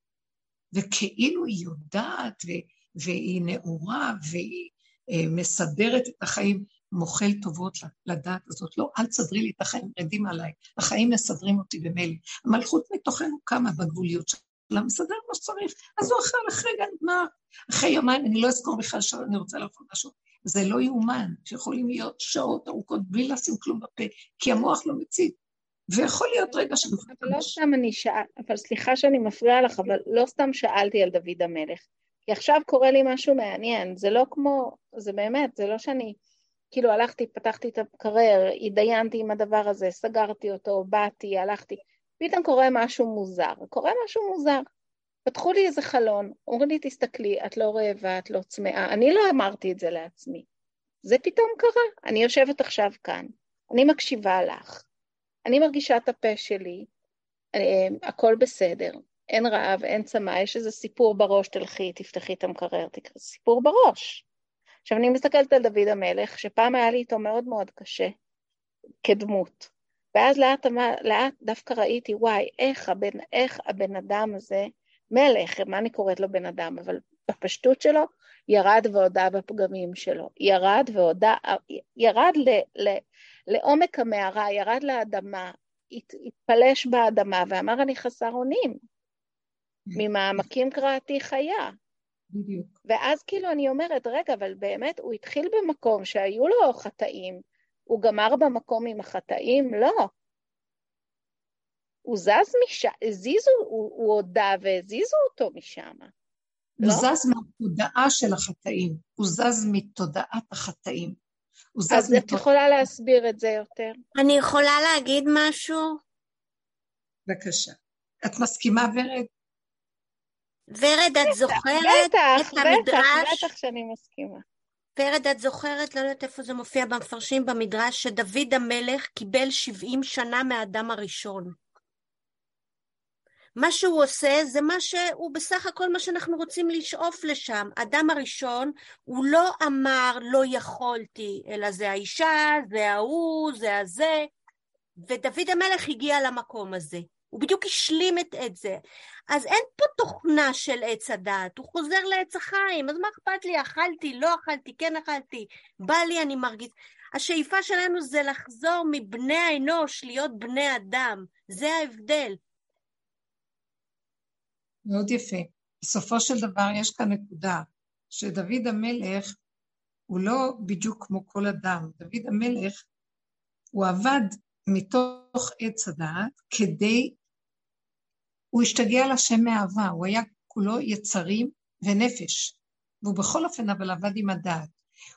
וכאילו היא יודעת, ו, והיא נאורה, והיא אה, מסדרת את החיים, מוחל טובות לדעת הזאת. לא, אל תסדרי לי את החיים, רדים עליי. החיים מסדרים אותי במילא. המלכות מתוכנו קמה בגבוליות שלה, מסדר מה שצריך. אז הוא אכל אחרי רגע נגמר. אחרי יומיים, אני לא אזכור בכלל שאני רוצה לאכול משהו. זה לא יאומן, שיכולים להיות שעות ארוכות בלי לשים כלום בפה, כי המוח לא מציג. ויכול להיות רגע ש...
אבל לא סתם אני שאל, אבל סליחה שאני מפריעה לך, אבל לא סתם שאלתי על דוד המלך. כי עכשיו קורה לי משהו מעניין, זה לא כמו, זה באמת, זה לא שאני, כאילו הלכתי, פתחתי את המקרר, התדיינתי עם הדבר הזה, סגרתי אותו, באתי, הלכתי, פתאום קורה משהו מוזר, קורה משהו מוזר. פתחו לי איזה חלון, אמרו לי, תסתכלי, את לא רעבה, את לא צמאה. אני לא אמרתי את זה לעצמי. זה פתאום קרה. אני יושבת עכשיו כאן, אני מקשיבה לך, אני מרגישה את הפה שלי, אה, הכל בסדר, אין רעב, אין צמא, יש איזה סיפור בראש, תלכי, תפתחי את המקרר, תקראי, סיפור בראש. עכשיו, אני מסתכלת על דוד המלך, שפעם היה לי איתו מאוד מאוד קשה, כדמות. ואז לאט, לאט דווקא ראיתי, וואי, איך הבן, איך הבן אדם הזה, מלך, מה אני קוראת לו בן אדם, אבל בפשטות שלו, ירד והודה בפגמים שלו. ירד והודה, ירד ל, ל, לעומק המערה, ירד לאדמה, הת, התפלש באדמה ואמר אני חסר אונים. ממעמקים קראתי חיה.
בדיוק.
ואז כאילו אני אומרת, רגע, אבל באמת הוא התחיל במקום שהיו לו חטאים, הוא גמר במקום עם החטאים? לא. הוא זז משם, הזיזו, הוא, הוא הודה והזיזו אותו משם.
הוא לא? זז מהתודעה של החטאים, הוא זז מתודעת החטאים.
אז את יכולה להסביר את זה יותר.
אני יכולה להגיד משהו?
בבקשה. את מסכימה, ורד?
ורד, את זוכרת
בטח, את המדרש? בטח, בטח שאני מסכימה.
ורד, את זוכרת, לא יודעת איפה זה מופיע במפרשים במדרש, שדוד המלך קיבל 70 שנה מהאדם הראשון. מה שהוא עושה זה מה שהוא בסך הכל מה שאנחנו רוצים לשאוף לשם. אדם הראשון, הוא לא אמר לא יכולתי, אלא זה האישה, זה ההוא, זה הזה, ודוד המלך הגיע למקום הזה. הוא בדיוק השלים את, את זה. אז אין פה תוכנה של עץ הדעת, הוא חוזר לעץ החיים, אז מה אכפת לי, אכלתי, לא אכלתי, כן אכלתי, בא לי, אני מרגיש... השאיפה שלנו זה לחזור מבני האנוש להיות בני אדם, זה ההבדל.
מאוד יפה. בסופו של דבר יש כאן נקודה, שדוד המלך הוא לא בדיוק כמו כל אדם. דוד המלך, הוא עבד מתוך עץ הדעת כדי, הוא השתגע על השם מאהבה, הוא היה כולו יצרים ונפש, והוא בכל אופן אבל עבד עם הדעת.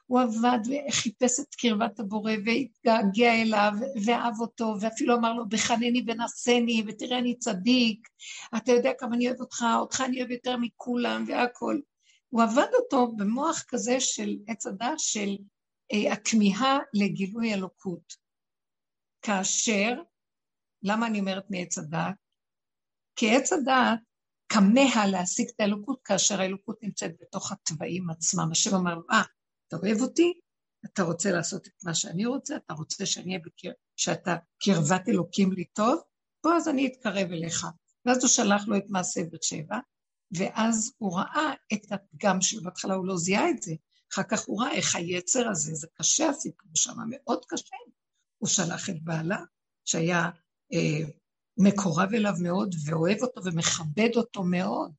הוא עבד וחיפש את קרבת הבורא והתגעגע אליו ואהב אותו ואפילו אמר לו בחנני ונשני ותראה אני צדיק, אתה יודע כמה אני אוהב אותך, אותך אני אוהב יותר מכולם והכל. הוא עבד אותו במוח כזה של עץ הדת של אה, הכמיהה לגילוי אלוקות. כאשר, למה אני אומרת מעץ הדת? כי עץ הדת כמה להשיג את האלוקות כאשר האלוקות נמצאת בתוך התוואים עצמם. השם אומר, אה, אתה אוהב אותי, אתה רוצה לעשות את מה שאני רוצה, אתה רוצה שאני אהיה בקר... שאתה קרבת אלוקים לי טוב, בוא אז אני אתקרב אליך. ואז הוא שלח לו את מעשה בת שבע, ואז הוא ראה את הפגם שלו, בהתחלה הוא לא זיהה את זה, אחר כך הוא ראה איך היצר הזה, זה קשה הסיפור שם, מאוד קשה. הוא שלח את בעלה, שהיה אה, מקורב אליו מאוד, ואוהב אותו ומכבד אותו מאוד.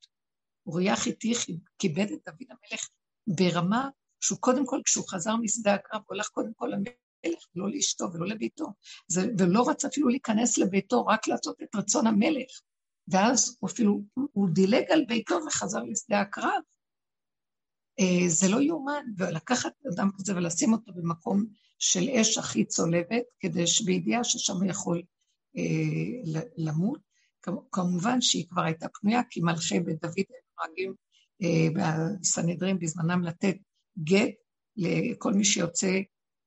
אוריה חיתי כיבד את דוד המלך ברמה שהוא קודם כל, כשהוא חזר משדה הקרב, הוא הלך קודם כל למלך, לא לאשתו ולא לביתו. זה, ולא רצה אפילו להיכנס לביתו, רק לעשות את רצון המלך. ואז הוא אפילו, הוא דילג על ביתו וחזר לשדה הקרב. אה, זה לא יאומן, ולקחת אדם כזה ולשים אותו במקום של אש הכי צולבת, כדי שבידיעה ששם הוא יכול אה, למות. כמובן שהיא כבר הייתה פנויה, כי מלכי בית דוד נוהגים אה, בסנהדרין בזמנם לתת גט לכל מי שיוצא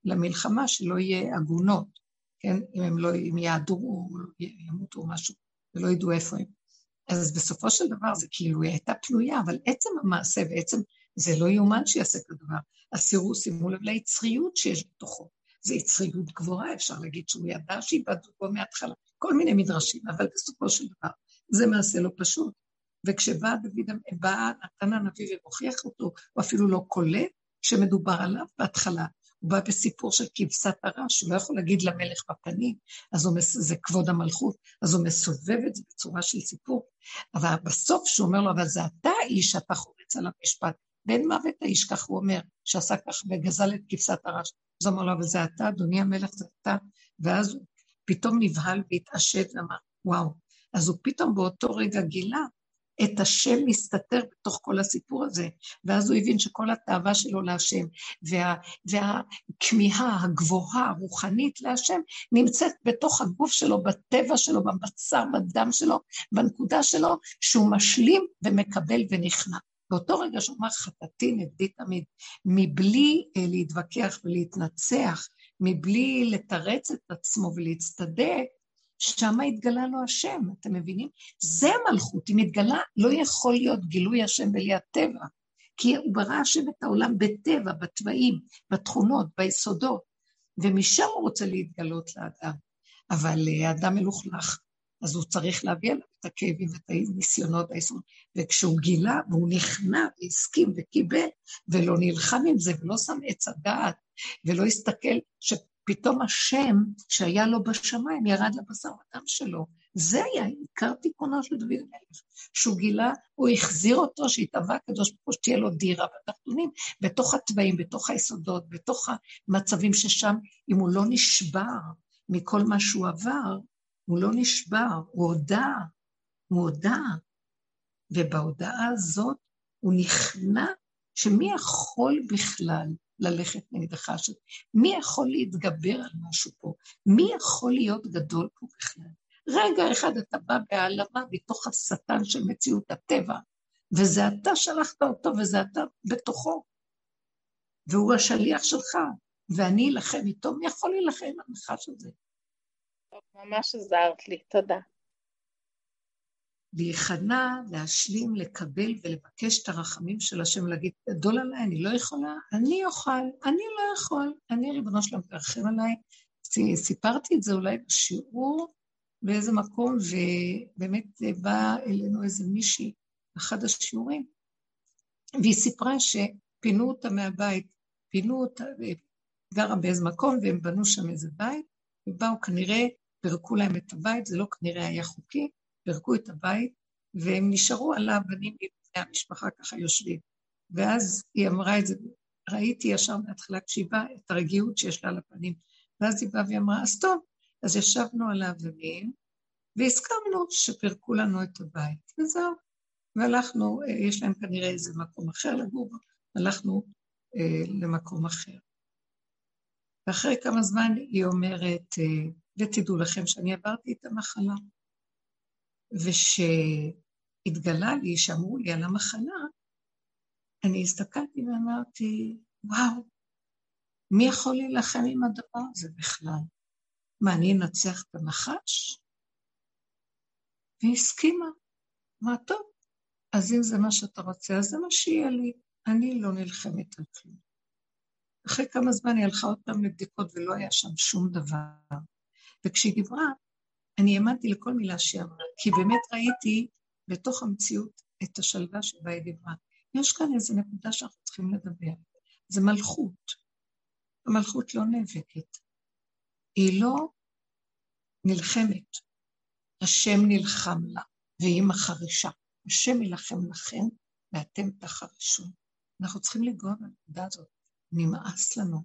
למלחמה, שלא יהיה עגונות, כן? אם הם לא, אם יעדרו או ימותו או משהו, ולא ידעו איפה הם. אז בסופו של דבר זה כאילו, היא הייתה פנויה, אבל עצם המעשה בעצם זה לא יאומן שיעשה כדבר. הסירוס, שימו לב ליצריות שיש בתוכו. זו יצריות גבוהה, אפשר להגיד שהוא ידע שאיבדו בו מההתחלה, כל מיני מדרשים, אבל בסופו של דבר זה מעשה לא פשוט. וכשבא דוד, בא נתן הנביא ומוכיח אותו, הוא אפילו לא קולט שמדובר עליו בהתחלה. הוא בא בסיפור של כבשת הרש, הוא לא יכול להגיד למלך בפנים, אז הוא, זה כבוד המלכות, אז הוא מסובב את זה בצורה של סיפור. אבל בסוף שהוא אומר לו, אבל זה אתה האיש שאתה חורץ על המשפט, בן מוות האיש, כך הוא אומר, שעשה כך וגזל את כבשת הרש. אז הוא אמר לו, אבל זה אתה, אדוני המלך, זה אתה. ואז הוא פתאום נבהל והתעשת ואמר, וואו. אז הוא פתאום באותו רגע גילה את השם מסתתר בתוך כל הסיפור הזה, ואז הוא הבין שכל התאווה שלו להשם, וה, והכמיהה הגבוהה, הרוחנית להשם, נמצאת בתוך הגוף שלו, בטבע שלו, בבשר, בדם שלו, בנקודה שלו, שהוא משלים ומקבל ונכנע. באותו רגע שהוא אמר חטאתי נגדי תמיד, מבלי אה, להתווכח ולהתנצח, מבלי לתרץ את עצמו ולהצטדק, שם התגלה לו השם, אתם מבינים? זה המלכות, אם התגלה, לא יכול להיות גילוי השם בלי הטבע, כי הוא ברא השם את העולם בטבע, בתוואים, בתכונות, ביסודות, ומשם הוא רוצה להתגלות לאדם. אבל אה, האדם מלוכלך, אז הוא צריך להביא עליו את הכאבים ואת הניסיונות, היסוד. וכשהוא גילה, והוא נכנע והסכים וקיבל, ולא נלחם עם זה, ולא שם עץ הדעת, ולא הסתכל שפתאום השם שהיה לו בשמיים ירד לבשר ודם שלו. זה היה עיקר תיקונו של דוד המלך, שהוא גילה, הוא החזיר אותו, שהתאווה הקדוש ברוך הוא שתהיה לו דירה בתחתונים, בתוך התוואים, בתוך היסודות, בתוך המצבים ששם, אם הוא לא נשבר מכל מה שהוא עבר, הוא לא נשבר, הוא הודה, הוא הודה. ובהודעה הזאת הוא נכנע שמי יכול בכלל ללכת נגדך? מי יכול להתגבר על משהו פה? מי יכול להיות גדול פה בכלל? רגע אחד אתה בא בהעלמה מתוך השטן של מציאות הטבע, וזה אתה שלחת אותו וזה אתה בתוכו, והוא השליח שלך, ואני אלחם איתו, מי יכול להילחם עם הנחש הזה?
ממש עזרת לי, תודה.
להיכנע, להשלים, לקבל ולבקש את הרחמים של השם, להגיד, גדול עליי, אני לא יכולה, אני אוכל, אני לא יכול, אני ריבונו שלום, תרחם עליי. סיפרתי את זה אולי בשיעור באיזה מקום, ובאמת באה אלינו איזה מישהי, אחד השיעורים, והיא סיפרה שפינו אותה מהבית, פינו אותה, גרה באיזה מקום, והם בנו שם איזה בית, ובאו כנראה, פירקו להם את הבית, זה לא כנראה היה חוקי, פירקו את הבית, והם נשארו על האבנים מבני המשפחה ככה יושבים. ואז היא אמרה את זה, ראיתי ישר מההתחלה כשהיא באה את הרגיעות שיש לה על הפנים. ואז היא באה והיא אמרה, אז טוב, אז ישבנו על האבנים, והסכמנו שפירקו לנו את הבית, וזהו. והלכנו, אה, יש להם כנראה איזה מקום אחר לגור הלכנו אה, למקום אחר. ואחרי כמה זמן היא אומרת, אה, ותדעו לכם שאני עברתי את המחלה. ושהתגלה לי, שאמרו לי על המחלה, אני הסתכלתי ואמרתי, וואו, מי יכול להילחם עם הדבר הזה בכלל? מה, אני אנצח את הנחש? והיא הסכימה. מה טוב, אז אם זה מה שאתה רוצה, אז זה מה שיהיה לי. אני לא נלחמת על כלום. אחרי כמה זמן היא הלכה עוד פעם לבדיקות ולא היה שם שום דבר. וכשהיא דיברה, אני האמנתי לכל מילה שהיא אמרה, כי באמת ראיתי בתוך המציאות את השלווה שבה היא דיברה. יש כאן איזו נקודה שאנחנו צריכים לדבר. זה מלכות. המלכות לא נאבקת. היא לא נלחמת. השם נלחם לה, והיא מחרישה. השם יילחם לכם, ואתם תחרישו. אנחנו צריכים לגוע בנקודה הזאת. נמאס לנו,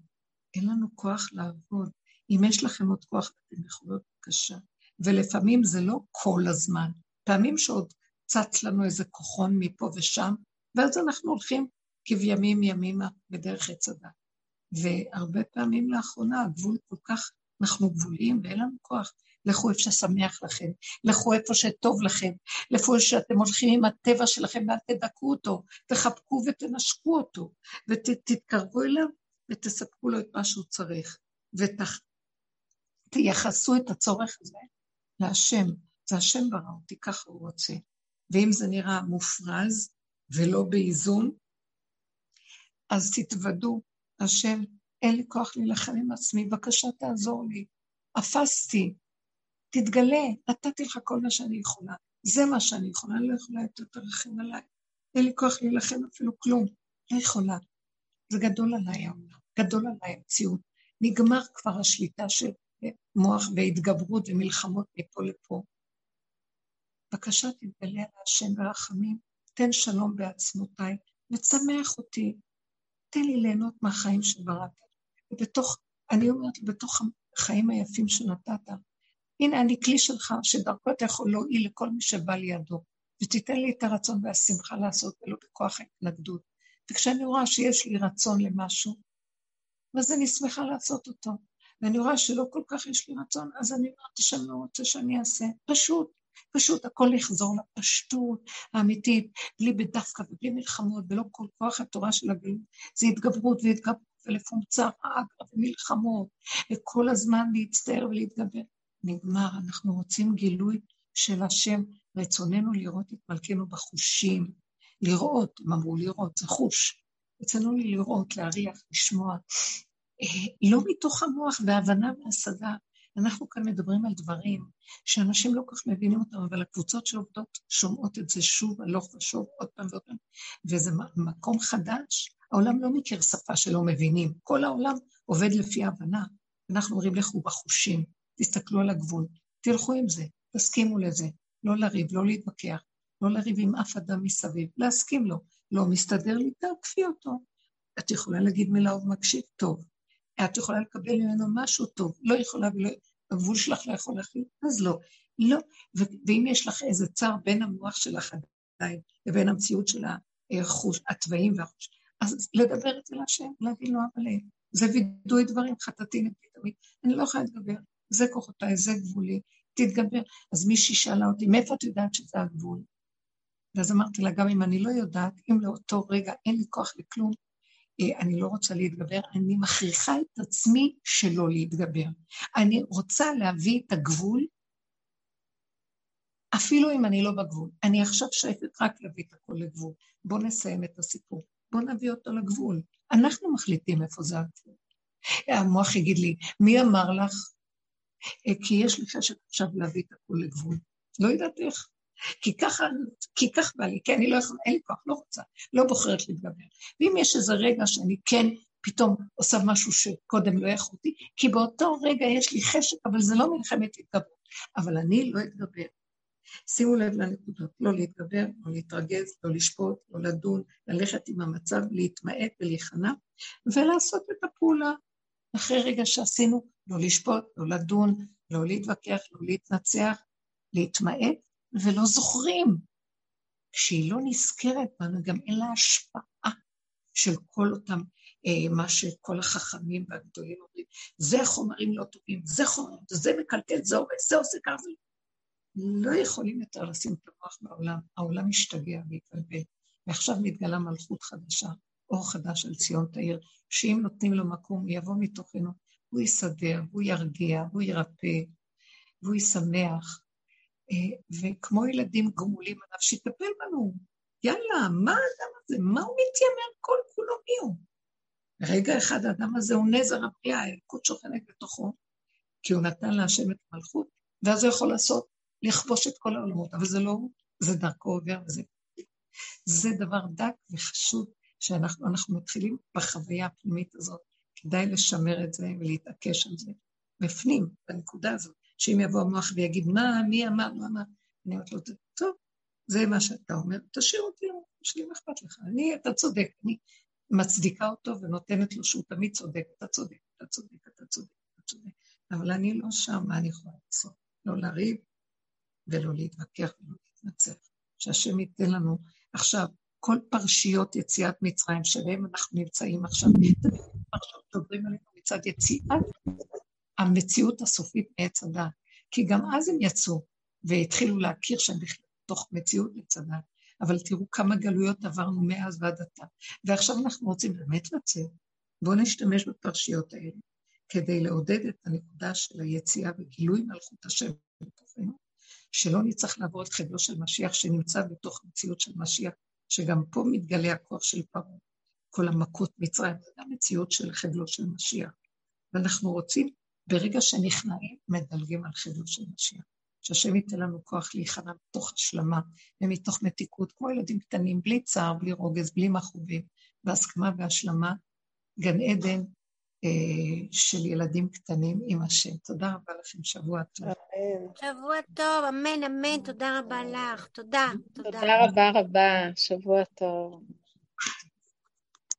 אין לנו כוח לעבוד. אם יש לכם עוד כוח, אתם יכולות בבקשה. ולפעמים זה לא כל הזמן, פעמים שעוד צץ לנו איזה כוחון מפה ושם, ואז אנחנו הולכים כבימים ימימה בדרך עץ הדת. והרבה פעמים לאחרונה הגבול כל כך, אנחנו גבוליים ואין לנו כוח. לכו איפה ששמח לכם, לכו איפה שטוב לכם, לכו איפה שאתם הולכים עם הטבע שלכם ואל תדכאו אותו, תחבקו ותנשקו אותו, ותתקרבו ות, אליו ותספקו לו את מה שהוא צריך, ותייחסו ות, את הצורך הזה להשם, זה השם ברא אותי, ככה הוא רוצה. ואם זה נראה מופרז ולא באיזון, אז תתוודו, השם, אין לי כוח להילחם עם עצמי, בבקשה תעזור לי. אפסתי, תתגלה, נתתי לך כל מה שאני יכולה. זה מה שאני יכולה, אני לא יכולה יותר תרחם עליי. אין לי כוח להילחם אפילו כלום, לא יכולה. זה גדול עליי העולם, גדול עליי המציאות. נגמר כבר השליטה של מוח והתגברות ומלחמות מפה לפה. בבקשה תתגלה על השם ברחמים, תן שלום בעצמותיי, ותשמח אותי, תן לי ליהנות מהחיים שבראת. ובתוך, אני אומרת, בתוך החיים היפים שנתת, הנה אני כלי שלך, שדרכו אתה יכול להועיל לכל מי שבא לידו, ותיתן לי את הרצון והשמחה לעשות, ולא בכוח ההתנגדות. וכשאני רואה שיש לי רצון למשהו, אז אני שמחה לעשות אותו. ואני רואה שלא כל כך יש לי רצון, אז אני אומרת, השם לא רוצה שאני אעשה. פשוט, פשוט הכל יחזור לפשטות האמיתית, בלי בדווקא ובלי מלחמות, ולא כל כוח התורה של הגלות. זה התגברות והתגברות ולפומצר אגרא ומלחמות, וכל הזמן להצטער ולהתגבר. נגמר, אנחנו רוצים גילוי של השם, רצוננו לראות את מלכנו בחושים. לראות, הם אמרו לראות, זה חוש. לי לראות, להריח, לשמוע. לא מתוך המוח והבנה והשגה. אנחנו כאן מדברים על דברים שאנשים לא כל כך מבינים אותם, אבל הקבוצות שעובדות שומעות את זה שוב, הלוך ושוב, עוד פעם ועוד פעם, וזה מקום חדש. העולם לא מכיר שפה שלא מבינים, כל העולם עובד לפי הבנה. אנחנו אומרים לכו בחושים, תסתכלו על הגבול, תלכו עם זה, תסכימו לזה, לא לריב, לא להתווכח, לא לריב עם אף אדם מסביב, להסכים לו, לא מסתדר לי, תעקפי אותו. את יכולה להגיד מילה ומקשיב, טוב. את יכולה לקבל ממנו משהו טוב, לא יכולה הגבול שלך לא יכול להכין, אז לא. לא, ואם יש לך איזה צער בין המוח שלך עדיין לבין המציאות של החוש, התוואים והחוש, אז לדבר את זה להשם, להגיד לו, אבל זה וידוי דברים, חטאתי נגדי תמיד, אני לא יכולה לדבר, זה כוחותיי, זה גבולי, תתגבר. אז מישהי שאלה אותי, מאיפה את יודעת שזה הגבול? ואז אמרתי לה, גם אם אני לא יודעת, אם לאותו רגע אין לי כוח לכלום, אני לא רוצה להתגבר, אני מכריחה את עצמי שלא להתגבר. אני רוצה להביא את הגבול, אפילו אם אני לא בגבול. אני עכשיו שואפת רק להביא את הכל לגבול. בואו נסיים את הסיפור. בואו נביא אותו לגבול. אנחנו מחליטים איפה זה הגבול. המוח יגיד לי, מי אמר לך? אה, כי יש לי חשק עכשיו להביא את הכול לגבול. לא יודעת איך. כי ככה, כי כך בא לי, כי אני לא יכולה, אין לי כוח, לא רוצה, לא בוחרת להתגבר. ואם יש איזה רגע שאני כן פתאום עושה משהו שקודם לא יכולתי, כי באותו רגע יש לי חשק, אבל זה לא מלחמת התגברות. אבל אני לא אתגבר. שימו לב לנקודות, לא להתגבר, לא להתרגז, לא לשפוט, לא לדון, ללכת עם המצב, להתמעט ולהיכנע, ולעשות את הפעולה. אחרי רגע שעשינו, לא לשפוט, לא לדון, לא להתווכח, לא להתנצח, להתמעט, ולא זוכרים. כשהיא לא נזכרת בנו, גם אין לה השפעה של כל אותם, אה, מה שכל החכמים והגדולים אומרים, זה חומרים לא טובים, זה חומרים, זה מקלקל, זה הורס, זה עושה ככה. לא יכולים יותר לשים את המוח בעולם, העולם משתגע והתבלבל, ועכשיו מתגלה מלכות חדשה, אור חדש על ציון תאיר, שאם נותנים לו מקום, הוא יבוא מתוכנו, הוא יסדר, הוא ירגיע, הוא ירפא, והוא ישמח, וכמו ילדים גמולים עליו, שיטפל בנו. יאללה, מה האדם הזה? מה הוא מתיימר כל כולו מי הוא? רגע אחד האדם הזה הוא נזר הבריאה, האלקות שוכנת בתוכו, כי הוא נתן להשם את המלכות, ואז הוא יכול לעשות, לכבוש את כל העולמות, אבל זה לא הוא, זה דרכו עובר וזה... זה דבר דק וחשוב שאנחנו מתחילים בחוויה הפנימית הזאת. כדאי לשמר את זה ולהתעקש על זה בפנים, בנקודה הזאת. שאם יבוא המוח ויגיד, מה, מי אמר, מה אמר, אני אומרת לו, טוב, זה מה שאתה אומר, תשאיר אותי שלי, מה אכפת לך? אני, אתה צודק, אני מצדיקה אותו ונותנת לו שהוא תמיד צודק, אתה צודק, אתה צודק, אתה צודק, אתה צודק, אבל אני לא שם, מה אני יכולה לעשות? לא לריב ולא להתווכח ולא להתנצח. שהשם ייתן לנו עכשיו כל פרשיות יציאת מצרים שבהם אנחנו נמצאים עכשיו, פרשיות מדברים עלינו מצד יציאת המציאות הסופית מעץ הדעת. כי גם אז הם יצאו והתחילו להכיר שהם בכלל בתוך מציאות לצדה. אבל תראו כמה גלויות עברנו מאז ועד עתה. ועכשיו אנחנו רוצים באמת לצאת. בואו נשתמש בפרשיות האלה כדי לעודד את הנקודה של היציאה וגילוי מלכות השם בתוכנו, שלא נצטרך לעבור את חבלו של משיח שנמצא בתוך מציאות של משיח, שגם פה מתגלה הכוח של פרעה. כל המכות מצרים, זה גם מציאות של חבלו של משיח. ואנחנו רוצים, ברגע שנכנעים, מדלגים על חבלו של משיח. שהשם ייתן לנו כוח להיכנע מתוך השלמה ומתוך מתיקות, כמו ילדים קטנים, בלי צער, בלי רוגז, בלי מכאובים, בהסכמה והשלמה, גן עדן אה, של ילדים קטנים עם השם. תודה רבה לכם, שבוע טוב.
אמן.
שבוע טוב, אמן, אמן, תודה רבה לך. תודה, תודה.
תודה רבה רבה, שבוע טוב.